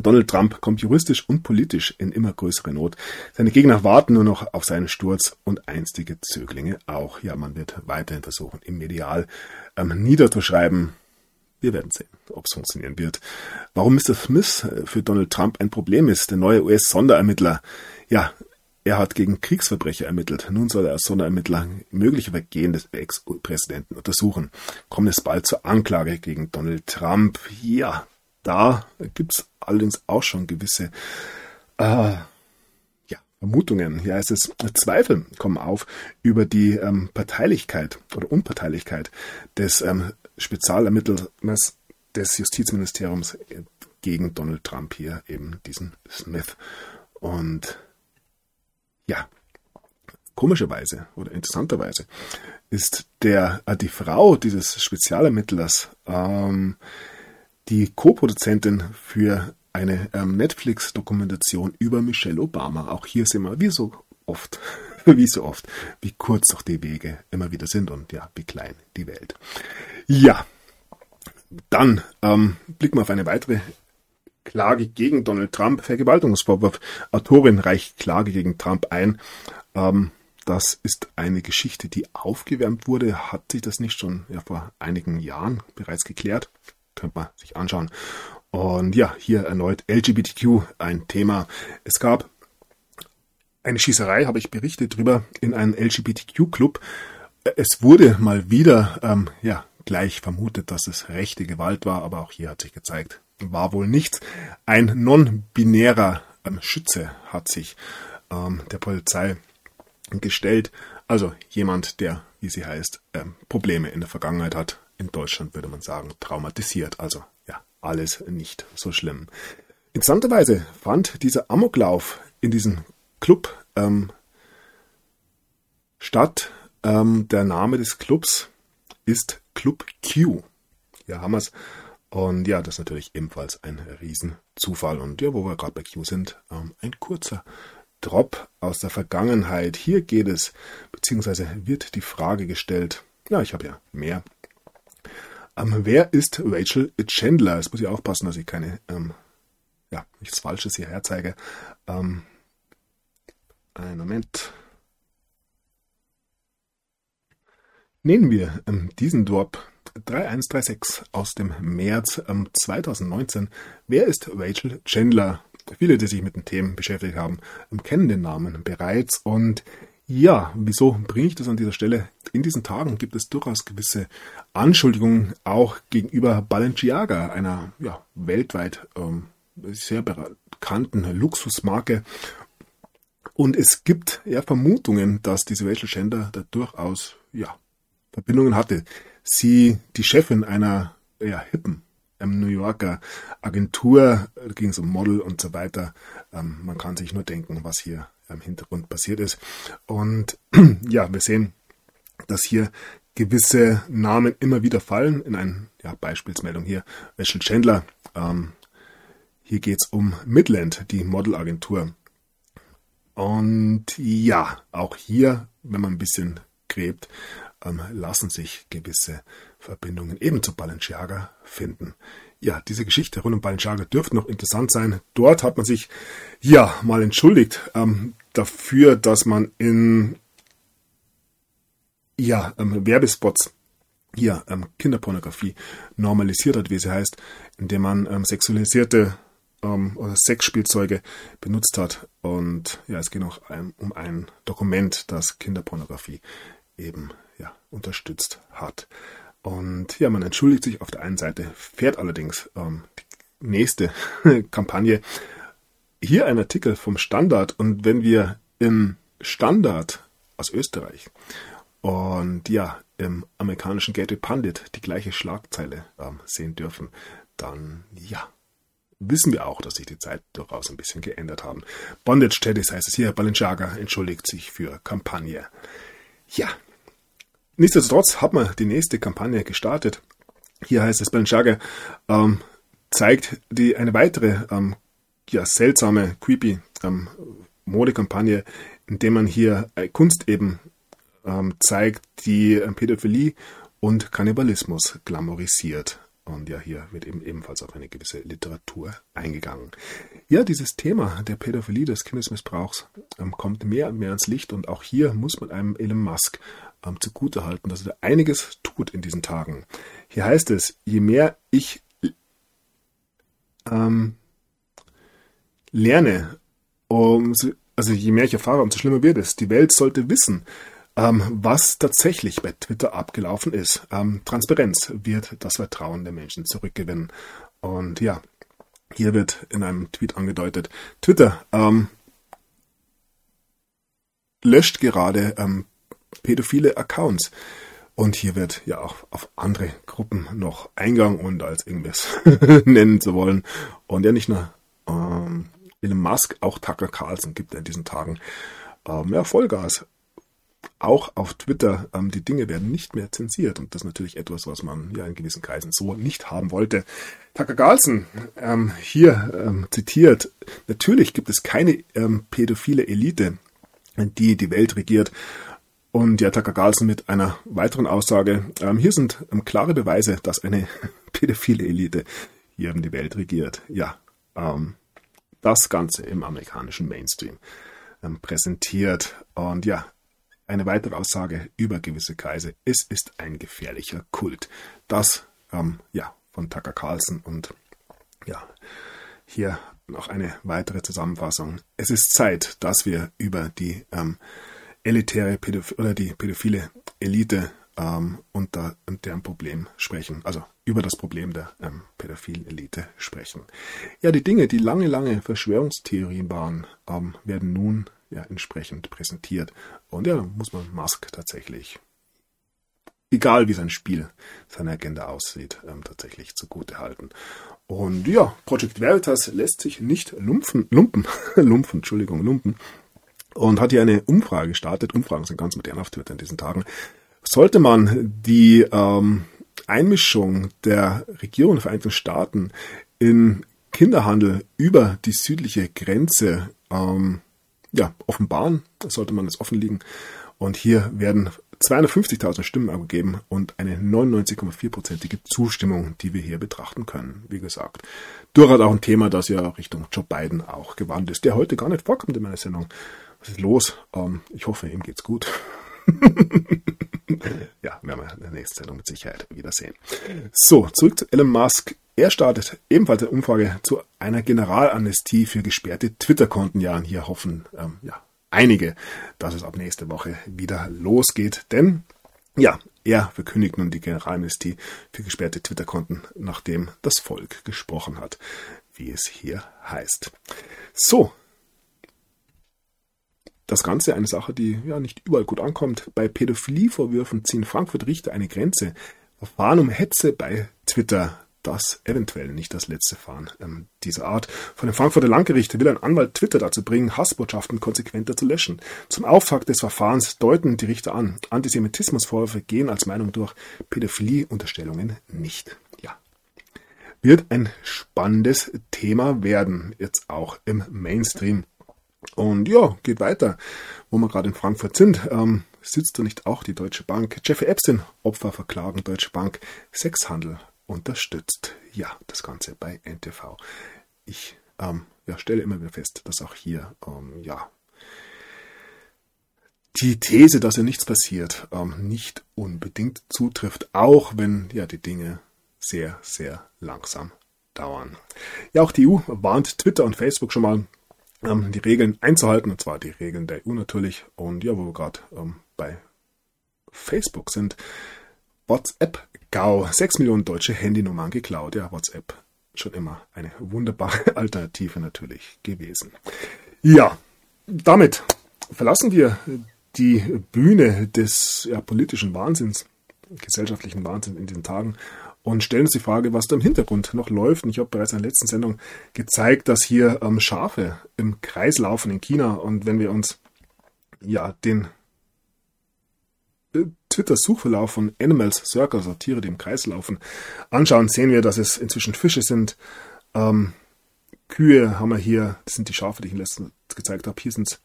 Donald Trump kommt juristisch und politisch in immer größere Not. Seine Gegner warten nur noch auf seinen Sturz und einstige Zöglinge auch. Ja, man wird weiterhin versuchen, im Medial ähm, niederzuschreiben. Wir werden sehen, ob es funktionieren wird. Warum Mr. Smith äh, für Donald Trump ein Problem ist, der neue US-Sonderermittler. Ja, er hat gegen Kriegsverbrecher ermittelt. Nun soll er als Sonderermittler mögliche Vergehen des Ex-Präsidenten untersuchen. Kommt es bald zur Anklage gegen Donald Trump? Ja, da gibt's allerdings auch schon gewisse äh, ja, Vermutungen. Heißt es, Zweifel kommen auf über die ähm, Parteilichkeit oder Unparteilichkeit des ähm, Spezialermittlers des Justizministeriums gegen Donald Trump hier, eben diesen Smith. Und ja, komischerweise oder interessanterweise ist der äh, die Frau dieses Spezialermittlers ähm, die Co-Produzentin für eine ähm, Netflix-Dokumentation über Michelle Obama. Auch hier sind wir wie so oft, wie so oft, wie kurz doch die Wege immer wieder sind und ja, wie klein die Welt. Ja, dann ähm, blicken wir auf eine weitere Klage gegen Donald Trump, Vergewaltigungsvorwurf. Autorin reicht Klage gegen Trump ein. Ähm, das ist eine Geschichte, die aufgewärmt wurde. Hat sich das nicht schon ja, vor einigen Jahren bereits geklärt? Könnte man sich anschauen. Und ja, hier erneut LGBTQ ein Thema. Es gab eine Schießerei, habe ich berichtet drüber, in einem LGBTQ-Club. Es wurde mal wieder, ähm, ja, gleich vermutet, dass es rechte Gewalt war, aber auch hier hat sich gezeigt, war wohl nichts. Ein non-binärer ähm, Schütze hat sich ähm, der Polizei gestellt. Also jemand, der, wie sie heißt, ähm, Probleme in der Vergangenheit hat, in Deutschland würde man sagen, traumatisiert. Also ja, alles nicht so schlimm. Interessanterweise fand dieser Amoklauf in diesem Club ähm, statt. Ähm, der Name des Clubs ist Club Q. Hier haben wir es. Und ja, das ist natürlich ebenfalls ein Riesenzufall. Und ja, wo wir gerade bei Q sind, ähm, ein kurzer Drop aus der Vergangenheit. Hier geht es, beziehungsweise wird die Frage gestellt, ja, ich habe ja mehr ähm, wer ist Rachel Chandler? Jetzt muss ich aufpassen, dass ich keine, ähm, ja, nichts Falsches hierher zeige. Ähm, einen Moment. Nehmen wir ähm, diesen Drop 3136 aus dem März ähm, 2019. Wer ist Rachel Chandler? Viele, die sich mit den Themen beschäftigt haben, ähm, kennen den Namen bereits und ja, wieso bringe ich das an dieser Stelle? In diesen Tagen gibt es durchaus gewisse Anschuldigungen auch gegenüber Balenciaga, einer ja, weltweit ähm, sehr bekannten Luxusmarke. Und es gibt ja Vermutungen, dass diese Rachel Schender da durchaus ja, Verbindungen hatte. Sie, die Chefin einer ja, hippen ähm, New Yorker Agentur, ging es um Model und so weiter. Ähm, man kann sich nur denken, was hier im Hintergrund passiert ist. Und ja, wir sehen, dass hier gewisse Namen immer wieder fallen. In einer ja, Beispielsmeldung hier, Rachel Chandler. Ähm, hier geht es um Midland, die Modelagentur. Und ja, auch hier, wenn man ein bisschen gräbt, ähm, lassen sich gewisse Verbindungen eben zu Balenciaga finden ja, diese Geschichte rund um Balenciaga dürfte noch interessant sein. Dort hat man sich ja mal entschuldigt ähm, dafür, dass man in ja, ähm, Werbespots hier ähm, Kinderpornografie normalisiert hat, wie sie heißt, indem man ähm, sexualisierte ähm, oder Sexspielzeuge benutzt hat. Und ja, es geht noch um ein Dokument, das Kinderpornografie eben ja, unterstützt hat. Und ja, man entschuldigt sich auf der einen Seite, fährt allerdings ähm, die nächste Kampagne. Hier ein Artikel vom Standard und wenn wir im Standard aus Österreich und ja, im amerikanischen Gateway Pundit die gleiche Schlagzeile ähm, sehen dürfen, dann ja, wissen wir auch, dass sich die Zeit durchaus ein bisschen geändert haben. Bondage Teddies heißt es hier, Balenciaga entschuldigt sich für Kampagne. Ja, nichtsdestotrotz hat man die nächste Kampagne gestartet. Hier heißt es, Balenciaga ähm, zeigt die eine weitere ähm, ja, seltsame, creepy ähm, Modekampagne, indem man hier äh, Kunst eben ähm, zeigt, die äh, Pädophilie und Kannibalismus glamourisiert. Und ja, hier wird eben ebenfalls auf eine gewisse Literatur eingegangen. Ja, dieses Thema der Pädophilie, des Kindesmissbrauchs, ähm, kommt mehr und mehr ans Licht und auch hier muss man einem Elon Musk ähm, zugutehalten, dass er einiges tut in diesen Tagen. Hier heißt es, je mehr ich ähm, lerne, um, also je mehr ich erfahre, umso schlimmer wird es. Die Welt sollte wissen, ähm, was tatsächlich bei Twitter abgelaufen ist. Ähm, Transparenz wird das Vertrauen der Menschen zurückgewinnen. Und ja, hier wird in einem Tweet angedeutet, Twitter ähm, löscht gerade ähm, pädophile Accounts. Und hier wird ja auch auf andere Gruppen noch Eingang und als irgendwas nennen zu wollen. Und ja, nicht nur ähm, Elon Musk, auch Tucker Carlson gibt in diesen Tagen ähm, ja, Vollgas auch auf Twitter, ähm, die Dinge werden nicht mehr zensiert. Und das ist natürlich etwas, was man ja in gewissen Kreisen so nicht haben wollte. Tucker Carlson ähm, hier ähm, zitiert, natürlich gibt es keine ähm, pädophile Elite, die die Welt regiert. Und ja, Tucker Carlson mit einer weiteren Aussage, ähm, hier sind ähm, klare Beweise, dass eine pädophile Elite hier die Welt regiert. Ja, ähm, das Ganze im amerikanischen Mainstream ähm, präsentiert. Und ja, eine weitere Aussage über gewisse Kreise. Es ist ein gefährlicher Kult. Das, ähm, ja, von Tucker Carlson und ja, hier noch eine weitere Zusammenfassung. Es ist Zeit, dass wir über die ähm, elitäre Pädoph oder die pädophile Elite ähm, und, da, und deren Problem sprechen. Also über das Problem der ähm, pädophilen Elite sprechen. Ja, die Dinge, die lange, lange Verschwörungstheorien waren, ähm, werden nun ja, entsprechend präsentiert. Und ja, muss man Musk tatsächlich, egal wie sein Spiel, seine Agenda aussieht, ähm, tatsächlich zugute halten. Und ja, Project Veritas lässt sich nicht lumpfen, lumpen, lumpfen, Entschuldigung, lumpen. Und hat hier eine Umfrage gestartet. Umfragen sind ganz modern auf Twitter in diesen Tagen. Sollte man die ähm, Einmischung der Regierung der Vereinigten Staaten in Kinderhandel über die südliche Grenze ähm, ja, offenbaren, sollte man es offen liegen. Und hier werden 250.000 Stimmen abgegeben und eine 99,4-prozentige Zustimmung, die wir hier betrachten können. Wie gesagt, durchaus auch ein Thema, das ja Richtung Joe Biden auch gewandt ist, der heute gar nicht vorkommt in meiner Sendung. Ist los? Ähm, ich hoffe, ihm geht's gut. ja, werden wir in der nächsten Sendung mit Sicherheit wiedersehen. So, zurück zu Elon Musk. Er startet ebenfalls eine Umfrage zu einer Generalamnestie für gesperrte Twitter-Konten. Ja, und hier hoffen ähm, ja, einige, dass es ab nächste Woche wieder losgeht. Denn ja, er verkündigt nun die Generalamnestie für gesperrte Twitter-Konten, nachdem das Volk gesprochen hat, wie es hier heißt. So, das Ganze eine Sache, die ja nicht überall gut ankommt. Bei Pädophilievorwürfen ziehen Frankfurt Richter eine Grenze. Verfahren um Hetze bei Twitter das eventuell nicht das letzte Fahren ähm, dieser Art. Von dem Frankfurter Landgericht will ein Anwalt Twitter dazu bringen, Hassbotschaften konsequenter zu löschen. Zum Auftakt des Verfahrens deuten die Richter an, Antisemitismusvorwürfe gehen als Meinung durch, Pädophilieunterstellungen nicht. Ja. Wird ein spannendes Thema werden, jetzt auch im Mainstream. Und ja, geht weiter. Wo wir gerade in Frankfurt sind, ähm, sitzt da nicht auch die Deutsche Bank? Jeffrey Epstein, Opfer verklagen Deutsche Bank, Sexhandel unterstützt. Ja, das Ganze bei NTV. Ich ähm, ja, stelle immer wieder fest, dass auch hier ähm, ja, die These, dass ja nichts passiert, ähm, nicht unbedingt zutrifft, auch wenn ja die Dinge sehr, sehr langsam dauern. Ja, auch die EU warnt Twitter und Facebook schon mal, ähm, die Regeln einzuhalten, und zwar die Regeln der EU natürlich. Und ja, wo wir gerade ähm, bei Facebook sind WhatsApp-GAU. Sechs Millionen deutsche Handynummern geklaut. Ja, WhatsApp schon immer eine wunderbare Alternative natürlich gewesen. Ja, damit verlassen wir die Bühne des ja, politischen Wahnsinns, gesellschaftlichen Wahnsinns in diesen Tagen und stellen uns die Frage, was da im Hintergrund noch läuft. Und ich habe bereits in der letzten Sendung gezeigt, dass hier ähm, Schafe im Kreis laufen in China. Und wenn wir uns ja den äh, Twitter-Suchverlauf von Animals Circle, also Tiere, die im Kreis laufen, anschauen, sehen wir, dass es inzwischen Fische sind. Ähm, Kühe haben wir hier, das sind die Schafe, die ich letztens gezeigt habe. Hier sind es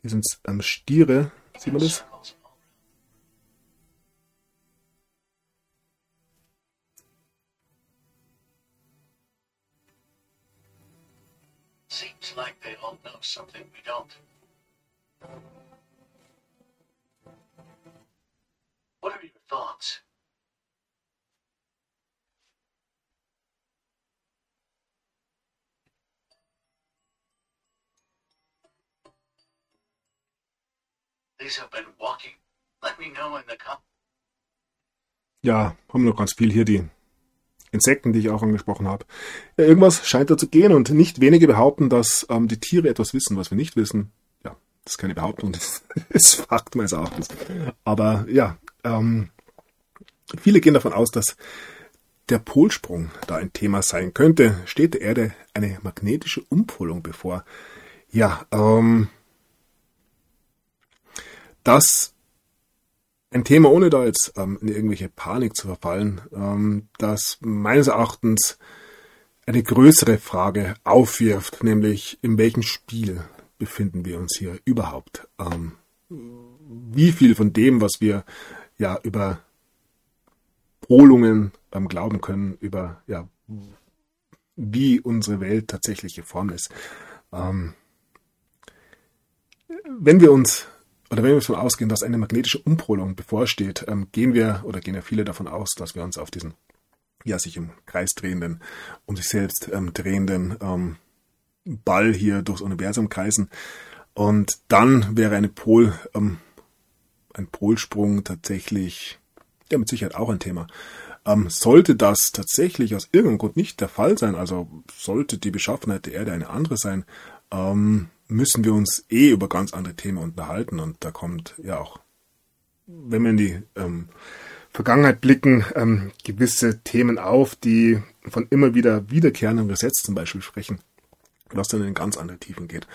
hier sind's, ähm, Stiere, sieht man das? They know something we don't. What are your thoughts? These have been walking. Let me know in the Ja, haben noch ganz viel hier die Insekten, die ich auch angesprochen habe. Ja, irgendwas scheint da zu gehen und nicht wenige behaupten, dass ähm, die Tiere etwas wissen, was wir nicht wissen. Ja, das ist keine Behauptung, das ist Fakt meines Erachtens. Aber ja, ähm, viele gehen davon aus, dass der Polsprung da ein Thema sein könnte. Steht der Erde eine magnetische Umpolung bevor? Ja, ähm, das ein Thema, ohne da jetzt ähm, in irgendwelche Panik zu verfallen, ähm, das meines Erachtens eine größere Frage aufwirft, nämlich in welchem Spiel befinden wir uns hier überhaupt? Ähm, wie viel von dem, was wir ja über Polungen ähm, glauben können, über ja, wie unsere Welt tatsächlich geformt ist. Ähm, wenn wir uns oder wenn wir davon ausgehen, dass eine magnetische Umpolung bevorsteht, ähm, gehen wir oder gehen ja viele davon aus, dass wir uns auf diesen ja sich im Kreis drehenden, um sich selbst ähm, drehenden ähm, Ball hier durchs Universum kreisen. Und dann wäre eine Pol, ähm, ein Polsprung tatsächlich, ja mit Sicherheit auch ein Thema. Ähm, sollte das tatsächlich aus irgendeinem Grund nicht der Fall sein, also sollte die Beschaffenheit der Erde eine andere sein, ähm, müssen wir uns eh über ganz andere Themen unterhalten und da kommt ja auch, wenn wir in die ähm, Vergangenheit blicken, ähm, gewisse Themen auf, die von immer wieder wiederkehrenden Gesetz zum Beispiel sprechen, was dann in ganz andere Tiefen geht.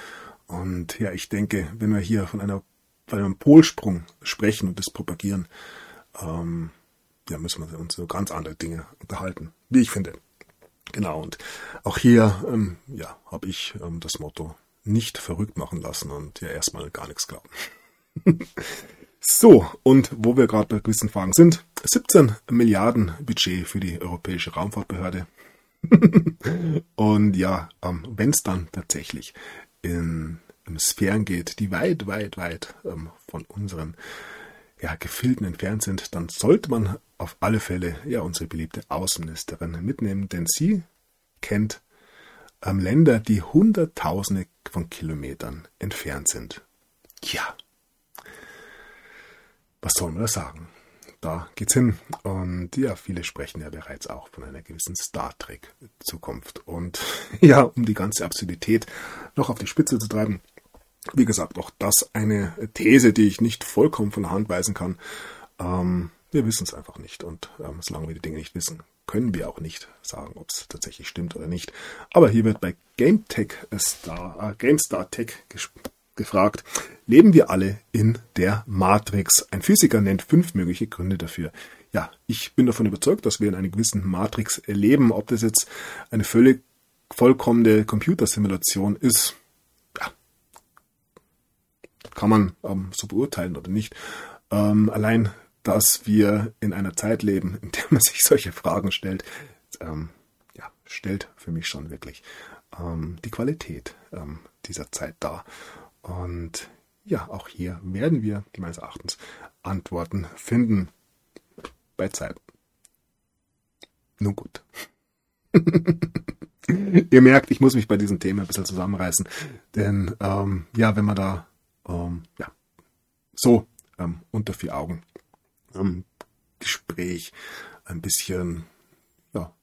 Und ja, ich denke, wenn wir hier von einer von einem Polsprung sprechen und das propagieren, ähm, ja, müssen wir uns über ganz andere Dinge unterhalten, wie ich finde. Genau, und auch hier, ähm, ja, habe ich ähm, das Motto, nicht verrückt machen lassen und ja erstmal gar nichts glauben. so, und wo wir gerade bei gewissen Fragen sind, 17 Milliarden Budget für die Europäische Raumfahrtbehörde. und ja, ähm, wenn es dann tatsächlich in, in, Sphären geht, die weit, weit, weit ähm, von unseren ja, Gefilden entfernt sind, dann sollte man auf alle Fälle ja unsere beliebte Außenministerin mitnehmen, denn sie kennt Länder, die Hunderttausende von Kilometern entfernt sind. Ja, was soll man da sagen? Da geht's hin. Und ja, viele sprechen ja bereits auch von einer gewissen Star Trek Zukunft. Und ja, um die ganze Absurdität noch auf die Spitze zu treiben, wie gesagt, auch das eine These, die ich nicht vollkommen von der Hand weisen kann. Ähm, wir wissen es einfach nicht. Und ähm, solange wir die Dinge nicht wissen, können wir auch nicht sagen, ob es tatsächlich stimmt oder nicht. Aber hier wird bei GameTech Star, äh, GameStar Tech gefragt, leben wir alle in der Matrix? Ein Physiker nennt fünf mögliche Gründe dafür. Ja, ich bin davon überzeugt, dass wir in einer gewissen Matrix leben. Ob das jetzt eine völlig vollkommene Computersimulation ist, ja, kann man ähm, so beurteilen oder nicht. Ähm, allein dass wir in einer Zeit leben, in der man sich solche Fragen stellt, ähm, ja, stellt für mich schon wirklich ähm, die Qualität ähm, dieser Zeit dar. Und ja, auch hier werden wir meines Erachtens Antworten finden bei Zeit. Nun gut. Ihr merkt, ich muss mich bei diesem Thema ein bisschen zusammenreißen, denn ähm, ja, wenn man da ähm, ja, so ähm, unter vier Augen ähm, Gespräch ein bisschen ja,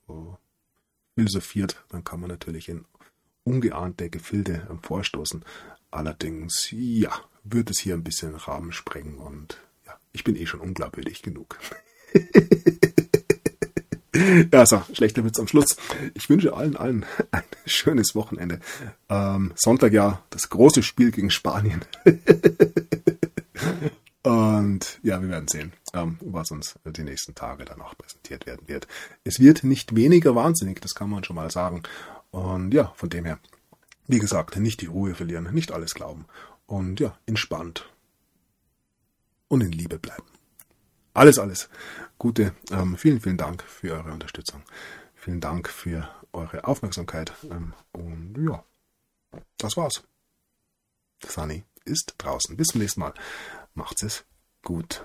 philosophiert, dann kann man natürlich in ungeahnte Gefilde vorstoßen. Allerdings, ja, wird es hier ein bisschen Rahmen sprengen und ja, ich bin eh schon unglaubwürdig genug. ja, so, schlechter Witz am Schluss. Ich wünsche allen, allen ein schönes Wochenende. Ähm, Sonntag ja das große Spiel gegen Spanien. Und ja, wir werden sehen, ähm, was uns die nächsten Tage dann auch präsentiert werden wird. Es wird nicht weniger wahnsinnig, das kann man schon mal sagen. Und ja, von dem her, wie gesagt, nicht die Ruhe verlieren, nicht alles glauben. Und ja, entspannt und in Liebe bleiben. Alles, alles Gute. Ähm, vielen, vielen Dank für eure Unterstützung. Vielen Dank für eure Aufmerksamkeit. Ähm, und ja, das war's. Sunny ist draußen. Bis zum nächsten Mal macht es gut.